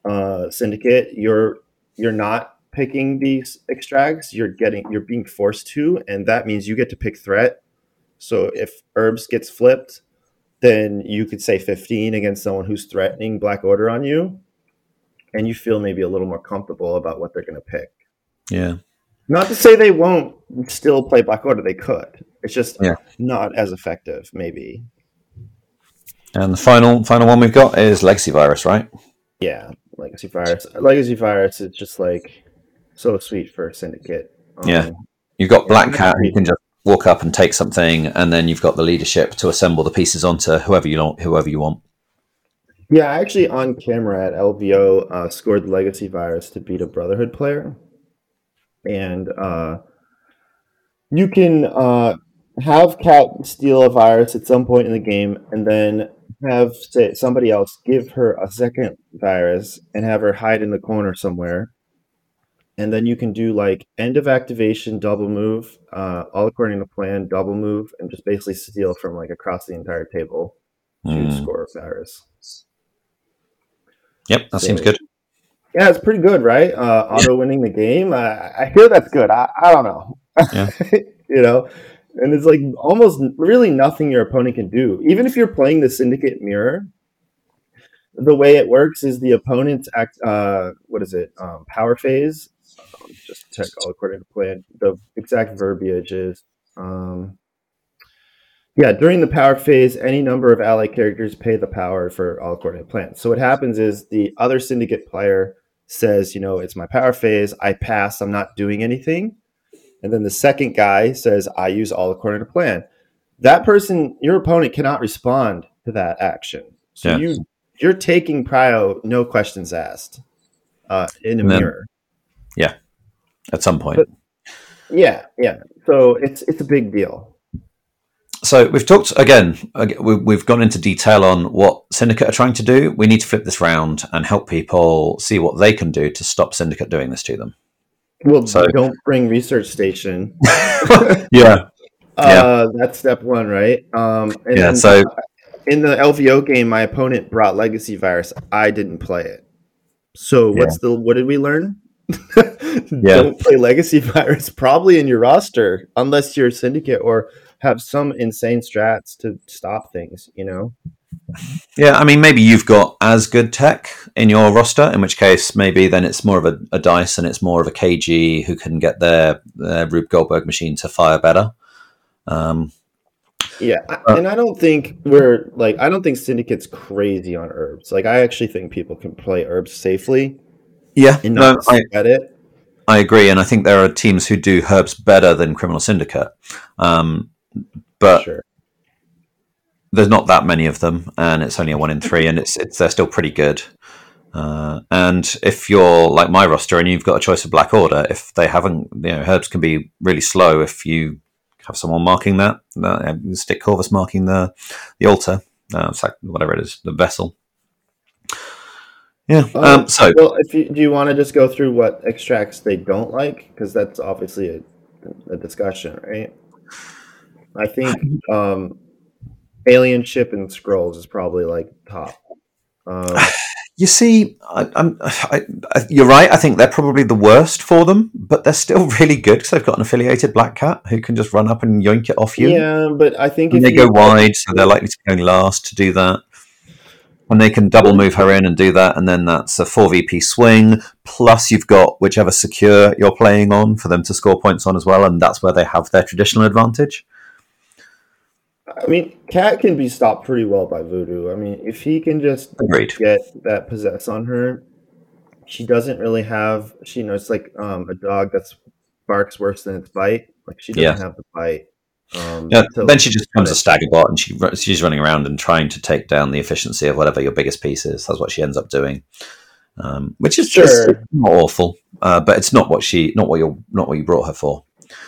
uh, Syndicate, you're you're not picking these extracts. You're getting you're being forced to, and that means you get to pick threat. So if Herbs gets flipped, then you could say 15 against someone who's threatening Black Order on you, and you feel maybe a little more comfortable about what they're going to pick. Yeah. Not to say they won't still play Black Order, they could. It's just Yeah. not as effective, maybe. And the final final one we've got is Legacy Virus, right? Yeah, Legacy Virus. Legacy Virus is just like so sweet for a Syndicate. Um, Yeah. You've got Black I'm Cat who agree. can just walk up and take something, and then you've got the leadership to assemble the pieces onto whoever you want. Whoever you want. Yeah, I actually on camera at LVO uh, scored Legacy Virus to beat a Brotherhood player, and uh, you can uh, have Cat steal a virus at some point in the game, and then have say, somebody else give her a second virus and have her hide in the corner somewhere. And then you can do like end of activation, double move, uh, all according to plan, double move, and just basically steal from like across the entire table to Mm. score a virus. Yep, that seems good. Yeah, it's pretty good, right? Uh, auto winning the game. I, I hear that's good. I, I don't know. Yeah. you know, and it's like almost really nothing your opponent can do. Even if you're playing the Syndicate Mirror, the way it works is the opponent's act. Uh, what is it? Um, power phase. Um, just check all according to plan. The exact verbiage is. Um, yeah, during the power phase, any number of ally characters pay the power for all coordinate plans. So what happens is the other syndicate player says, you know, it's my power phase. I pass. I'm not doing anything. And then the second guy says, I use all according to plan. That person, your opponent, cannot respond to that action. So Yeah. you you're taking prio, no questions asked, uh, in a then- mirror. Yeah. At some point. But- Yeah, yeah. So it's it's a big deal. So we've talked again. we- We've gone into detail on what Syndicate are trying to do. We need to flip this round and help people see what they can do to stop Syndicate doing this to them. Well, So- don't bring research station. Yeah, Uh, that's step one, right? Um, and Yeah, so- in the LVO game, my opponent brought Legacy Virus. I didn't play it. So what's the what did we learn? Don't play Legacy Virus probably in your roster unless you're a Syndicate or have some insane strats to stop things. You know. Yeah. I mean, maybe you've got as good tech in your roster, in which case maybe then it's more of a, a dice and it's more of a KG who can get their, their Rube Goldberg machine to fire better. Um, Yeah, I, Uh, and I don't think we're like I don't think Syndicate's crazy on herbs. Like I actually think people can play herbs safely yeah, and no, I, sweat it. I agree, and I think there are teams who do herbs better than Criminal Syndicate, um, but sure. There's not that many of them, and it's only a one in three, and it's, it's they're still pretty good. Uh, and if you're like my roster and you've got a choice of Black Order, if they haven't, you know, herbs can be really slow if you have someone marking that, uh, stick Corvus marking the the altar, uh, like whatever it is, the vessel. Yeah. Uh, Um, so well, if you do, you want to just go through what extracts they don't like because that's obviously a, a discussion, right? I think um, alien ship and scrolls is probably like top. Um, You see, I, I'm, I, I, you're right. I think they're probably the worst for them, but they're still really good because they've got an affiliated black cat who can just run up and yoink it off you. yeah, but I think they go wide, so they're likely to be going last to do that. And they can double move her in and do that, and then that's a four VP swing. Plus, you've got whichever secure you're playing on for them to score points on as well, and that's where they have their traditional advantage. I mean, Cat can be stopped pretty well by Voodoo. I mean, if he can just Agreed. get that possess on her, she doesn't really have. She you know it's like um, a dog that's barks worse than its bite. Like she doesn't Yeah. have the bite. Um, Yeah, then she just becomes a stagger bot, and she she's running around and trying to take down the efficiency of whatever your biggest piece is. That's what she ends up doing, um, which is just Sure. not awful, uh, but it's not what she not what you not what you brought her for.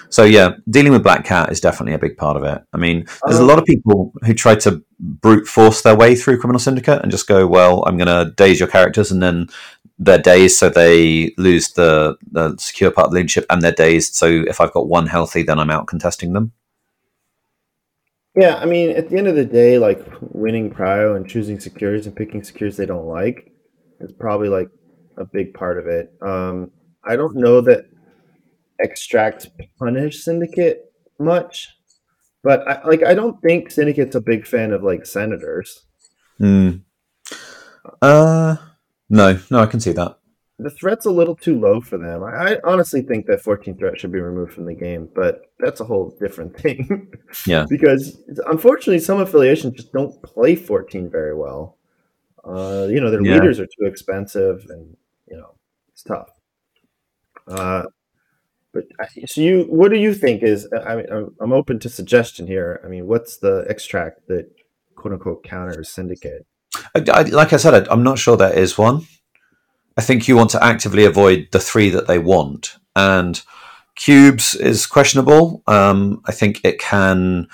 So yeah, dealing with Black Cat is definitely a big part of it. I mean, there's a Um, lot of people who try to brute force their way through Criminal Syndicate and just go, "Well, I'm going to daze your characters," and then they're dazed, so they lose the the secure part of the leadership, and they're dazed. So if I've got one healthy, then I'm out contesting them. Yeah, I mean, at the end of the day, like winning prio and choosing secures and picking secures they don't like is probably like a big part of it. Um, I don't know that extract punish syndicate much, but I, like I don't think syndicate's a big fan of like senators. Hmm. Uh, no, no, I can see that. The threat's a little too low for them. I, I honestly think that 14 threat should be removed from the game, but that's a whole different thing. Yeah. because unfortunately, some affiliations just don't play 14 very well. Uh, you know, their Yeah. leaders are too expensive, and you know, it's tough. Uh, but so you, what do you think is? I mean, I'm, open to suggestion here. I mean, what's the extract that quote unquote counters syndicate? I, I, like I said, I, I'm not sure there is one. I think you want to actively avoid the three that they want, and cubes is questionable. Um, I think it can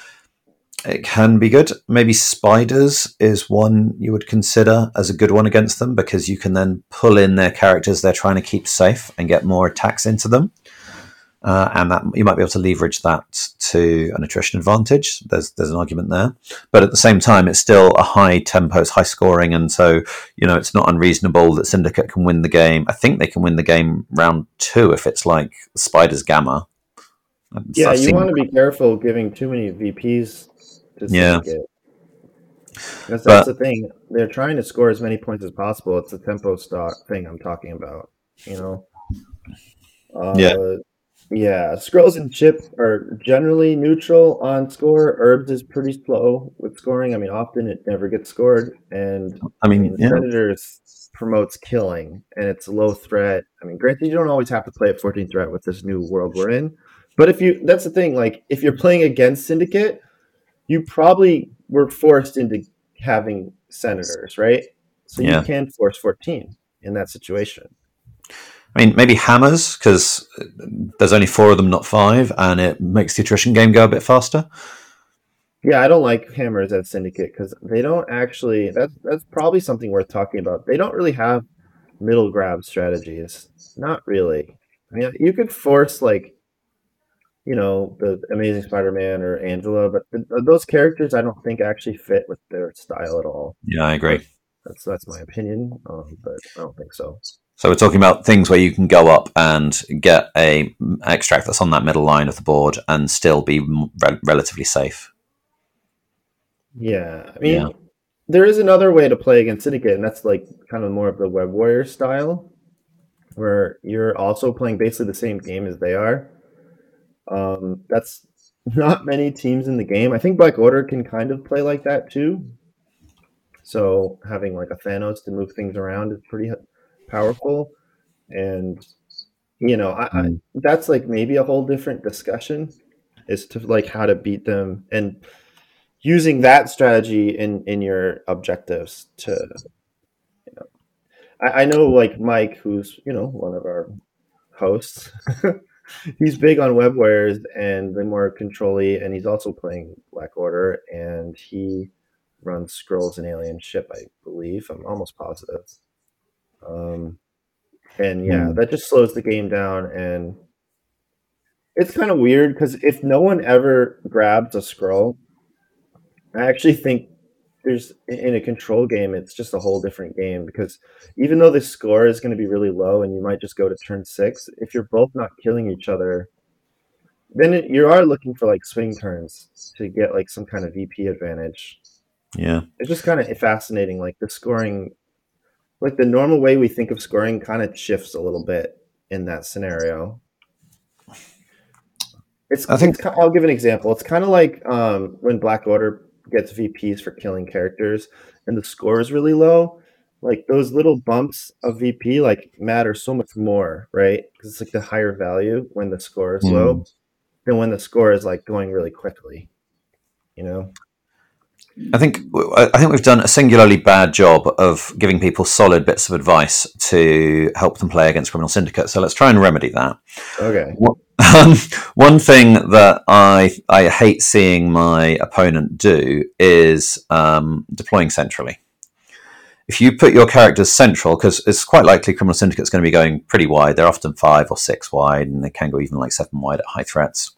it can be good. Maybe spiders is one you would consider as a good one against them because you can then pull in their characters they're trying to keep safe and get more attacks into them. Uh, and that you might be able to leverage that to an attrition advantage. There's there's an argument there, but at the same time, it's still a high tempo, it's high scoring, and so you know it's not unreasonable that Syndicate can win the game. I think they can win the game round two if it's like Spiders Gamma. Yeah, I've you seen- want to be careful giving too many VPs to Yeah. syndicate. That's, But- the thing. They're trying to score as many points as possible. It's the tempo stock thing I'm talking about. You know. Uh, Yeah. Yeah, scrolls and chip are generally neutral on score. Herbs is pretty slow with scoring. I mean, often it never gets scored, and I mean, yeah, Senators promotes killing, and it's low threat. I mean, granted, you don't always have to play at 14 threat with this new world we're in, but if you, that's the thing. Like, if you're playing against Syndicate, you probably were forced into having Senators, right? So Yeah. you can force 14 in that situation. I mean, maybe hammers because there's only four of them, not five, and it makes the attrition game go a bit faster. Yeah, I don't like hammers at Syndicate because they don't actually. That's that's probably something worth talking about. They don't really have middle grab strategies. Not really. I mean, you could force like, you know, the Amazing Spider-Man or Angela, but th- those characters I don't think actually fit with their style at all. Yeah, I agree. That's that's my opinion, um, but I don't think so. So we're talking about things where you can go up and get a extract that's on that middle line of the board and still be rel- relatively safe. Yeah, I mean, Yeah. there is another way to play against Syndicate, and that's like kind of more of the Web Warrior style, where you're also playing basically the same game as they are. Um, that's not many teams in the game. I think Black Order can kind of play like that too. So having like a Thanos to move things around is pretty powerful, and you know, I, I, Mm. that's like maybe a whole different discussion is to like how to beat them and using that strategy in in your objectives to you know. I, I know like mike who's you know one of our hosts. He's big on web warriors and the more controlly and he's also playing black order and he runs scrolls and alien ship i believe. I'm almost positive um and yeah Hmm. that just slows the game down and it's kind of weird because if no one ever grabs a scroll I actually think there's in a control game, it's just a whole different game because even though the score is going to be really low and you might just go to turn six, if you're both not killing each other, then it, you are looking for like swing turns to get like some kind of VP advantage. Yeah. It's just kind of fascinating. Like the scoring, like the normal way we think of scoring kind of shifts a little bit in that scenario. It's, I think it's, I'll give an example. It's kind of like um, when Black Order gets VPs for killing characters and the score is really low. Like those little bumps of VP like matter so much more, right? Because it's like the higher value when the score is low than when the score is like going really quickly. You know? I think I think we've done a singularly bad job of giving people solid bits of advice to help them play against criminal syndicate. So let's try and remedy that. Okay. Um, one thing that I I hate seeing my opponent do is um, deploying centrally. If you put your characters central, because it's quite likely Criminal Syndicate's going to be going pretty wide. They're often five or six wide, and they can go even like seven wide at high threats.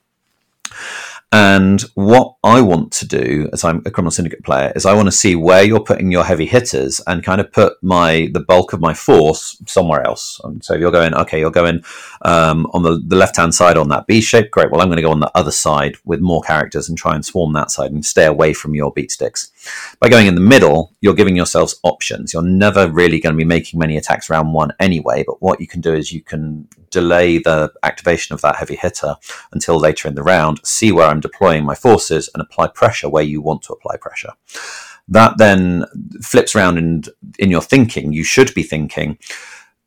And what I want to do as I'm a criminal syndicate player is I want to see where you're putting your heavy hitters and kind of put my the bulk of my force somewhere else. And so if you're going, okay, you're going um, on the, the left hand side on that B shape, great. Well, I'm going to go on the other side with more characters and try and swarm that side and stay away from your beat sticks. By going in the middle, you're giving yourselves options. You're never really going to be making many attacks round one anyway, but what you can do is you can delay the activation of that heavy hitter until later in the round, see where I'm deploying my forces, and apply pressure where you want to apply pressure. That then flips around and in your thinking, you should be thinking,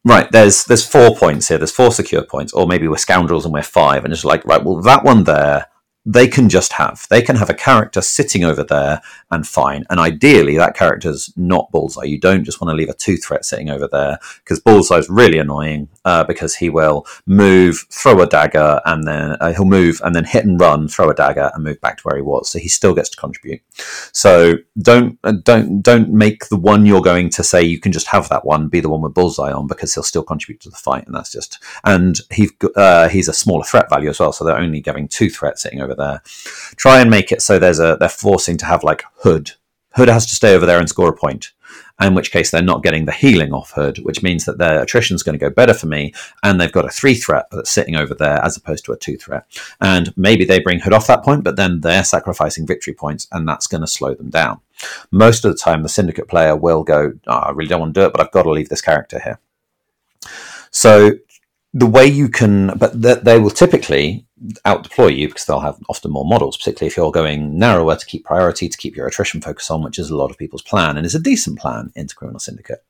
right, there's there's four points here, there's four secure points, or maybe we're scoundrels and we're five, and it's like, right, well, that one there they can just have. They can have a character sitting over there and fine. And ideally, that character's not Bullseye. You don't just want to leave a two threat sitting over there because Bullseye is really annoying uh, because he will move, throw a dagger, and then uh, he'll move and then hit and run, throw a dagger, and move back to where he was. So he still gets to contribute. So don't uh, don't don't make the one you're going to say you can just have that one be the one with Bullseye on because he'll still contribute to the fight, and that's just and he's uh, he's a smaller threat value as well. So they're only giving two threats sitting over there. Try and make it so there's a they're forcing to have like Hood. Hood has to stay over there and score a point. In which case they're not getting the healing off Hood, which means that their attrition is going to go better for me, and they've got a three threat that's sitting over there as opposed to a two threat. And maybe they bring Hood off that point, but then they're sacrificing victory points, and that's going to slow them down. Most of the time, the syndicate player will go, oh, "I really don't want to do it, but I've got to leave this character here." So the way you can, but they will typically out deploy you because they'll have often more models, particularly if you're going narrower to keep priority, to keep your attrition focus on, which is a lot of people's plan and is a decent plan into Criminal Syndicate.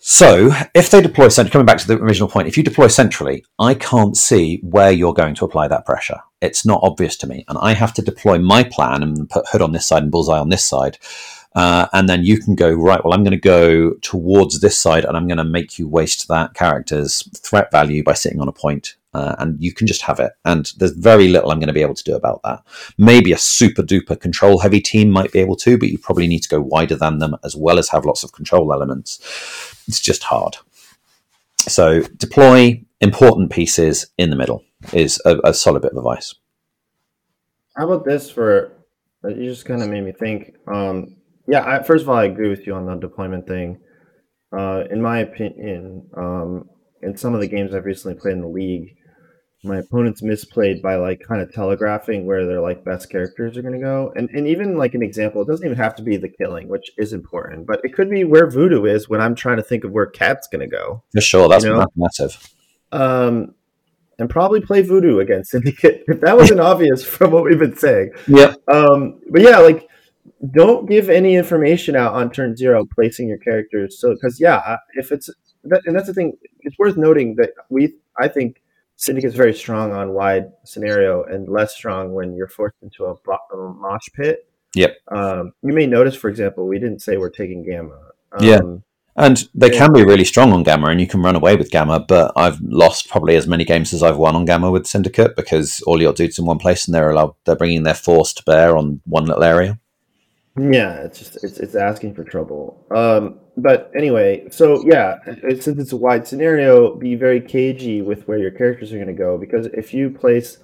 So, if they deploy centrally, coming back to the original point, if you deploy centrally, I can't see where you're going to apply that pressure. It's not obvious to me. And I have to deploy my plan and put Hood on this side and Bullseye on this side. Uh, and then you can go, right, well, I'm going to go towards this side and I'm going to make you waste that character's threat value by sitting on a point uh, and you can just have it. And there's very little I'm going to be able to do about that. Maybe a super duper control heavy team might be able to, but you probably need to go wider than them as well as have lots of control elements. It's just hard. So deploy important pieces in the middle is a, a solid bit of advice. How about this for you just kind of made me think. Um, yeah, I, first of all, I agree with you on the deployment thing. Uh, in my opinion, um, in some of the games I've recently played in the league, my opponents misplayed by like kind of telegraphing where their like best characters are going to go. And and even like an example it doesn't even have to be the killing which is important but it could be where voodoo is when i'm trying to think of where cat's going to go. For sure that's you know? massive. Um and probably play voodoo against syndicate if that wasn't obvious from what we've been saying. Yeah um but yeah like don't give any information out on turn zero placing your characters. So because yeah if it's and that's the thing it's worth noting that we i think Syndicate is very strong on wide scenario and less strong when you're forced into a, a mosh pit. Yep. Um, you may notice, for example, we didn't say we're taking gamma. Um, yeah. And they can be really strong on Gamma, and you can run away with Gamma. But I've lost probably as many games as I've won on Gamma with Syndicate because all your dudes in one place, and they're allowed, they're bringing their force to bear on one little area. Yeah, it's just it's it's asking for trouble. Um, but anyway, so yeah, since it's a wide scenario, be very cagey with where your characters are going to go because if you place,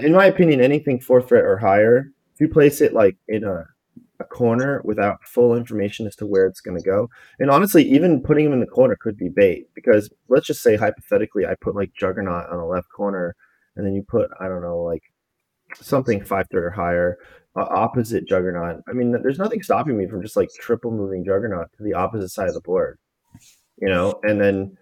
in my opinion, anything fourth threat or higher, if you place it like in a a corner without full information as to where it's going to go, and honestly, even putting them in the corner could be bait because let's just say hypothetically, I put like Juggernaut on the left corner, and then you put I don't know like something five threat or higher uh, opposite Juggernaut. I mean, there's nothing stopping me from just like triple moving Juggernaut to the opposite side of the board, you know. And then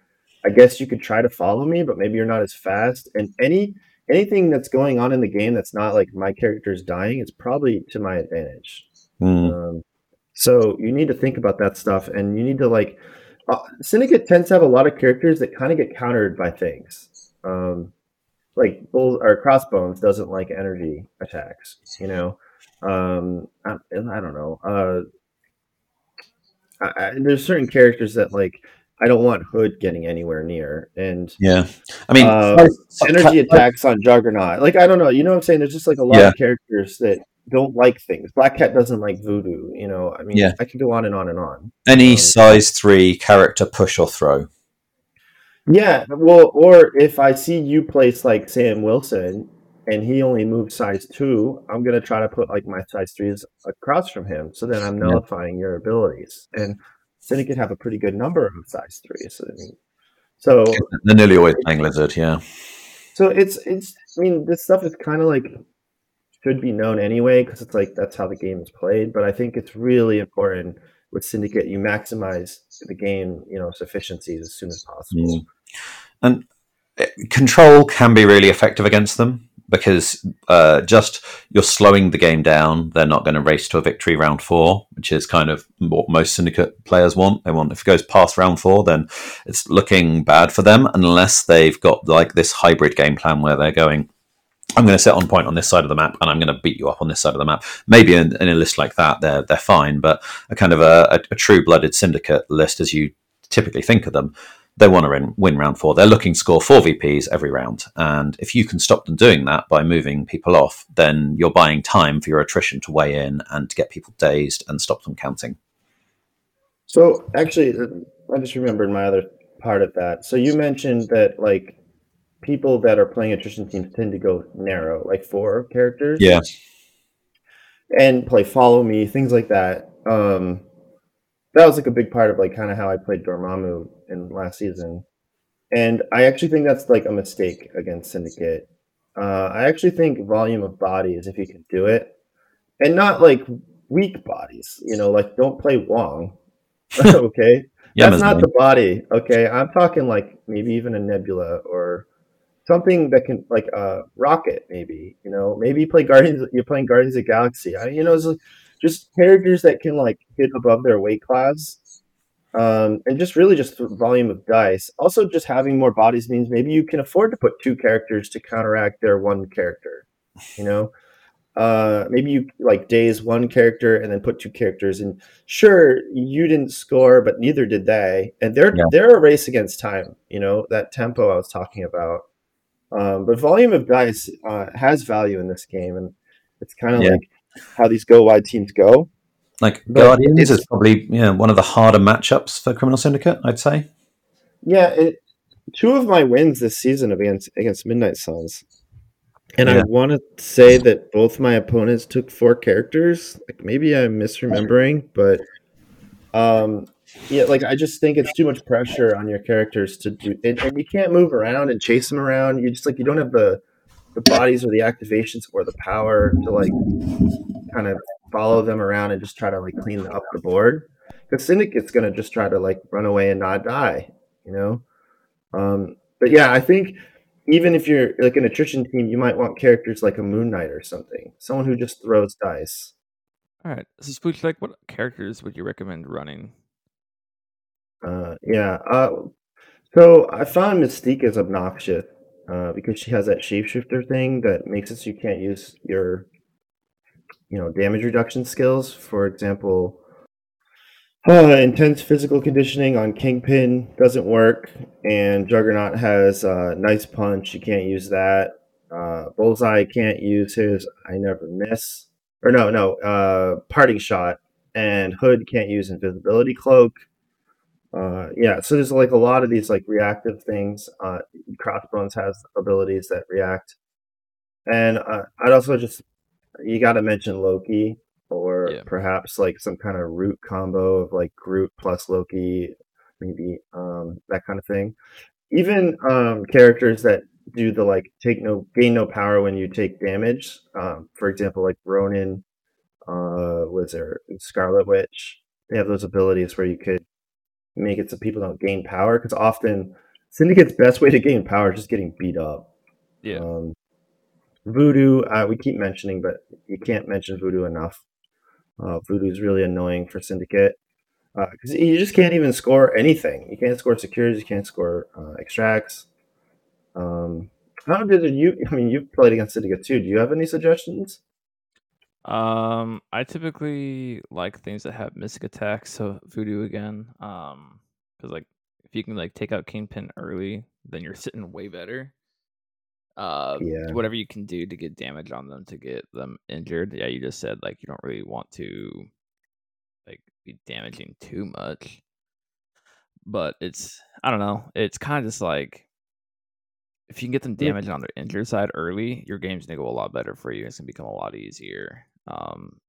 I guess you could try to follow me, but maybe you're not as fast. And any anything that's going on in the game that's not like my character's dying, it's probably to my advantage. Mm. Um, so you need to think about that stuff, and you need to like. Uh, Syndicate tends to have a lot of characters that kind of get countered by things. Um, like bull or crossbones doesn't like energy attacks, you know. Um, I, I don't know. Uh, I, I, there's certain characters that like I don't want Hood getting anywhere near. And yeah, I mean, uh, energy attacks on Juggernaut. Like I don't know, you know what I'm saying? There's just like a lot yeah. of characters that don't like things. Black Cat doesn't like voodoo. You know, I mean, yeah. I can go on and on and on. Any um, size three character push or throw. Yeah, well, or if I see you place like Sam Wilson and he only moves size two, I'm gonna try to put like my size threes across from him. So then I'm nullifying yeah. your abilities. And Syndicate have a pretty good number of size threes. I mean, so they're nearly always playing Lizard, yeah. So it's it's. I mean, this stuff is kind of like should be known anyway because it's like that's how the game is played. But I think it's really important with Syndicate you maximize the game, you know, sufficiencies as soon as possible. Mm. And eh, control can be really effective against them because uh, just you're slowing the game down. They're not going to race to a victory round four, which is kind of what most syndicate players want. They want if it goes past round four, then it's looking bad for them unless they've got like this hybrid game plan where they're going. I'm going to set on point on this side of the map, and I'm going to beat you up on this side of the map. Maybe in, in a list like that, they're they're fine, but a kind of a, a, a true-blooded syndicate list, as you typically think of them, they want to win, win round four. They're looking to score four VPs every round. And if you can stop them doing that by moving people off, then you're buying time for your attrition to weigh in and to get people dazed and stop them counting. So actually, I just remembered my other part of that. So you mentioned that like people that are playing attrition teams tend to go narrow, like four characters. Yeah. And play follow me, things like that. Um, that was like a big part of like kind of how I played Dormammu in last season, and I actually think that's like a mistake against Syndicate. Uh, I actually think volume of bodies, if you can do it, and not like weak bodies. You know, like don't play Wong. okay, yeah, that's not the body. Okay, I'm talking like maybe even a Nebula or something that can like a uh, rocket. Maybe you know, maybe you play Guardians. You're playing Guardians of Galaxy. I, you know, it's like, just characters that can like hit above their weight class um, and just really just volume of dice. Also, just having more bodies means maybe you can afford to put two characters to counteract their one character. You know, uh, maybe you like daze one character and then put two characters. And sure, you didn't score, but neither did they. And they're yeah. they're a race against time. You know that tempo I was talking about. Um, but volume of dice uh, has value in this game, and it's kind of yeah. like how these go wide teams go. Like but Guardians is probably yeah one of the harder matchups for Criminal Syndicate, I'd say. Yeah, it, two of my wins this season against against Midnight Suns, and yeah. I want to say that both my opponents took four characters. Like maybe I'm misremembering, but um, yeah, like I just think it's too much pressure on your characters to do, and, and you can't move around and chase them around. You just like you don't have the the bodies or the activations or the power to like kind of follow them around and just try to like clean up the board. Because Syndicate's gonna just try to like run away and not die, you know. Um, but yeah, I think even if you're like an attrition team, you might want characters like a Moon Knight or something, someone who just throws dice. All right, so Sploosh, like, what characters would you recommend running? Uh, yeah. Uh, so I found Mystique is obnoxious uh, because she has that shapeshifter thing that makes it so you can't use your you know damage reduction skills. For example, uh, intense physical conditioning on Kingpin doesn't work, and Juggernaut has uh, nice punch. You can't use that. Uh, Bullseye can't use his I never miss. Or no, no, uh, parting shot. And Hood can't use invisibility cloak. Uh, yeah, so there's like a lot of these like reactive things. Uh, Crossbones has abilities that react, and uh, I'd also just you got to mention Loki or yeah. perhaps like some kind of root combo of like Groot plus Loki, maybe um, that kind of thing. Even um, characters that do the like take no gain no power when you take damage. Um, for example, like Ronin, uh, was there Scarlet Witch? They have those abilities where you could make it so people don't gain power because often Syndicate's best way to gain power is just getting beat up. Yeah. Um, Voodoo, uh, we keep mentioning, but you can't mention Voodoo enough. Uh, Voodoo is really annoying for Syndicate because uh, you just can't even score anything. You can't score securities. you can't score uh, extracts. Um, how did you? I mean, you've played against Syndicate too. Do you have any suggestions? Um, I typically like things that have mystic attacks, so Voodoo again. Um, because like if you can like take out Kingpin early, then you're sitting way better. Uh, Yeah. whatever you can do to get damage on them to get them injured. Yeah, you just said like you don't really want to like be damaging too much. But it's I don't know. It's kind of just like if you can get them Yeah. damaged on their injured side early, your game's gonna go a lot better for you. It's gonna become a lot easier. Um,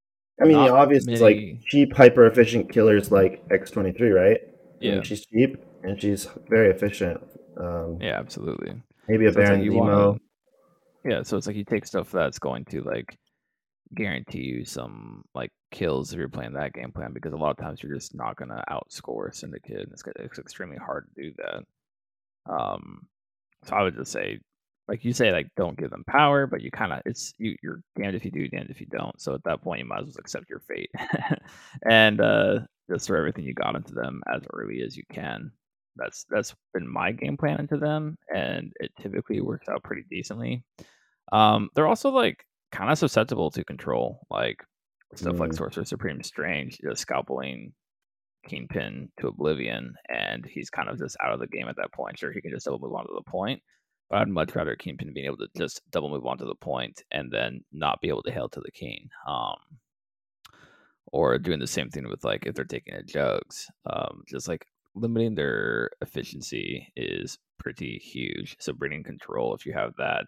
I mean, the obvious is like cheap, hyper efficient killers like X23, right? I mean, Yeah. she's cheap and she's very efficient. Um, yeah, absolutely. Maybe a So like Baron you Zemo. wanna- yeah, so it's like you take stuff that's going to like guarantee you some like kills if you're playing that game plan because a lot of times you're just not gonna outscore Syndicate. and It's it's extremely hard to do that. Um, so I would just say, like you say, like don't give them power, but you kind of it's you you're damned if you do, damned if you don't. So at that point, you might as well accept your fate and uh, just throw everything you got into them as early as you can that's that's been my game plan into them and it typically works out pretty decently um they're also like kind of susceptible to control like stuff like Mm. sorcerer supreme strange just scalpeling kingpin to oblivion and he's kind of just out of the game at that point sure he can just double move on to the point i'd much rather kingpin being able to just double move onto the point and then not be able to hail to the king um or doing the same thing with like if they're taking a jugs um just like limiting their efficiency is pretty huge. So bringing control if you have that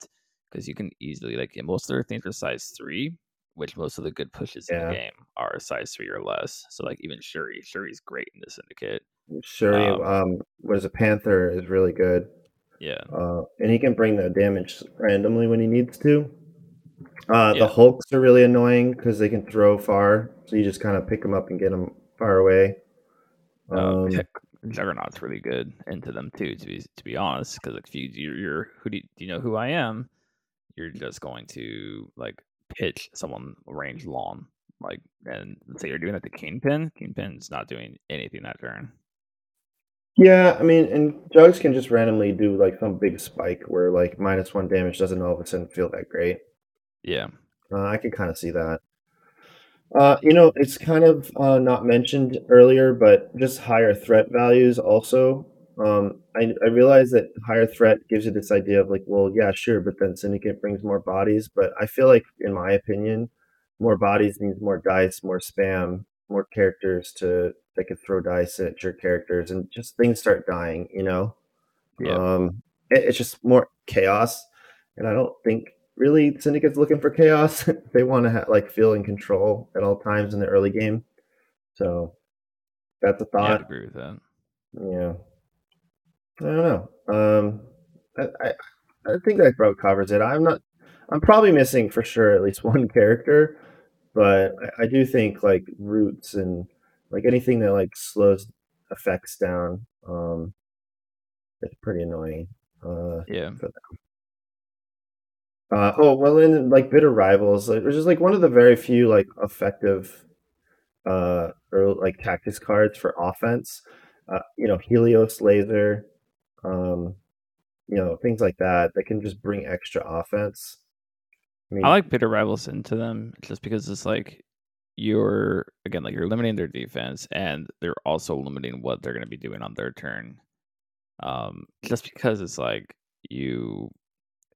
because you can easily like yeah, most of their things are size three which most of the good pushes in the game are size three or less. So like even shuri shuri's great in the syndicate. Shuri, Um, um, what is a Panther is really good. Yeah Uh, and he can bring the damage randomly when he needs to. Uh, Yeah. The Hulks are really annoying because they can throw far, so you just kind of pick them up and get them far away. um, Um, heck, juggernaut's really good into them too to be to be honest because if you you're, you're who do you, do you know who i am you're just going to like pitch someone range long like and say you're doing it to kingpin kingpin's not doing anything that turn yeah, I mean, and Jugs can just randomly do like some big spike where like minus one damage doesn't all of a sudden feel that great. yeah Uh, I can kind of see that. Uh, you know, it's kind of uh, not mentioned earlier, but just higher threat values also. Um, I, I realize that higher threat gives you this idea of like, well, yeah, sure, but then Syndicate brings more bodies. But I feel like, in my opinion, more bodies means more dice, more spam, more characters to that could throw dice at your characters, and just things start dying. You know, yeah um, it- it's just more chaos, and I don't think really Syndicate's looking for chaos. they want to ha- like feel in control at all times in the early game. So that's a yeah, I'd thought. agree with that Yeah, I don't know. Um, I, I I think that about covers it. I'm not. I'm probably missing for sure at least one character, but I, I do think like roots and like anything that like slows effects down. Um, it's pretty annoying. Uh, yeah Uh, oh well, in like bitter rivals, like, which is like one of the very few like effective, uh, or like tactics cards for offense. Uh, you know, Helios laser, um, you know, things like that that can just bring extra offense. I mean, i like bitter rivals into them just because it's like you're again like you're limiting their defense and they're also limiting what they're going to be doing on their turn. Um just because it's like you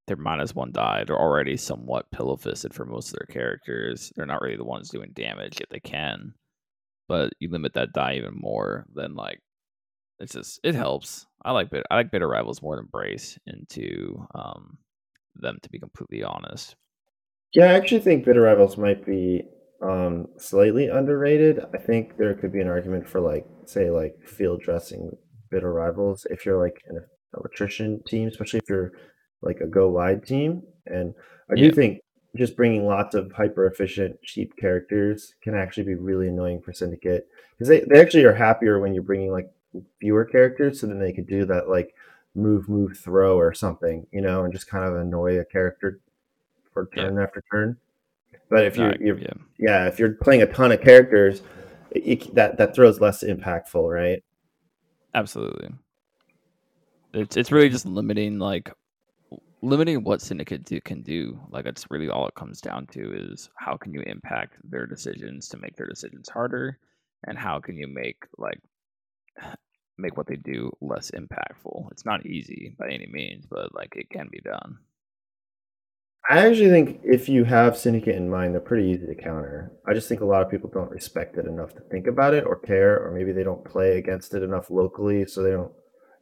they're minus one die. They're already somewhat pillow fisted for most of their characters. They're not really the ones doing damage if they can. But you limit that die even more than like it's just it helps. I like bit i like bitter rivals more than brace into um them to be completely honest Yeah, I actually think bitter rivals might be um, slightly underrated. I think there could be an argument for like, say, like field dressing bitter rivals if you're like an attrition team, especially if you're like a go wide team. And I do Yeah. think just bringing lots of hyper efficient cheap characters can actually be really annoying for Syndicate because they, they actually are happier when you're bringing like fewer characters, so then they could do that like move, move, throw or something, you know, and just kind of annoy a character for Yeah. turn after turn. But if you're, you're yeah yeah, if you're playing a ton of characters, it, it- that that throws less impactful, right? Absolutely. It's it's really just limiting like limiting what syndicate do, can do. Like that's really all it comes down to is how can you impact their decisions to make their decisions harder, and how can you make like make what they do less impactful. It's not easy by any means, but like it can be done. I actually think if you have Syndicate in mind, they're pretty easy to counter. I just think a lot of people don't respect it enough to think about it or care, or maybe they don't play against it enough locally, so they don't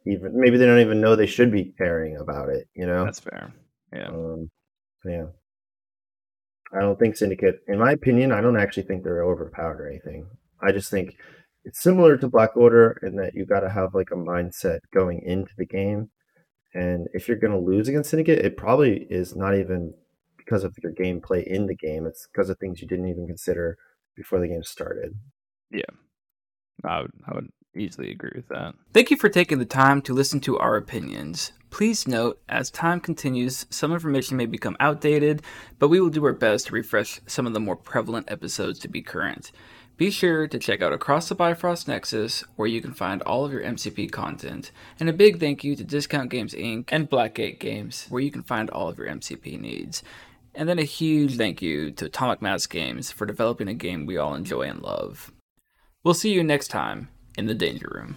even maybe they don't even know they should be caring about it. You know, that's fair. Yeah. Um, yeah. I don't think Syndicate, in my opinion, I don't actually think they're overpowered or anything. I just think it's similar to Black Order in that you got to have like a mindset going into the game. And if you're going to lose against Syndicate, it probably is not even because of your gameplay in the game. It's because of things you didn't even consider before the game started. Yeah. I would, I would easily agree with that. Thank you for taking the time to listen to our opinions. Please note, as time continues, some information may become outdated, but we will do our best to refresh some of the more prevalent episodes to be current. Be sure to check out Across the Bifrost Nexus, where you can find all of your MCP content. And a big thank you to Discount Games Inc. and Blackgate Games, where you can find all of your MCP needs. And then a huge thank you to Atomic Mass Games for developing a game we all enjoy and love. We'll see you next time in the Danger Room.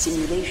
simulation.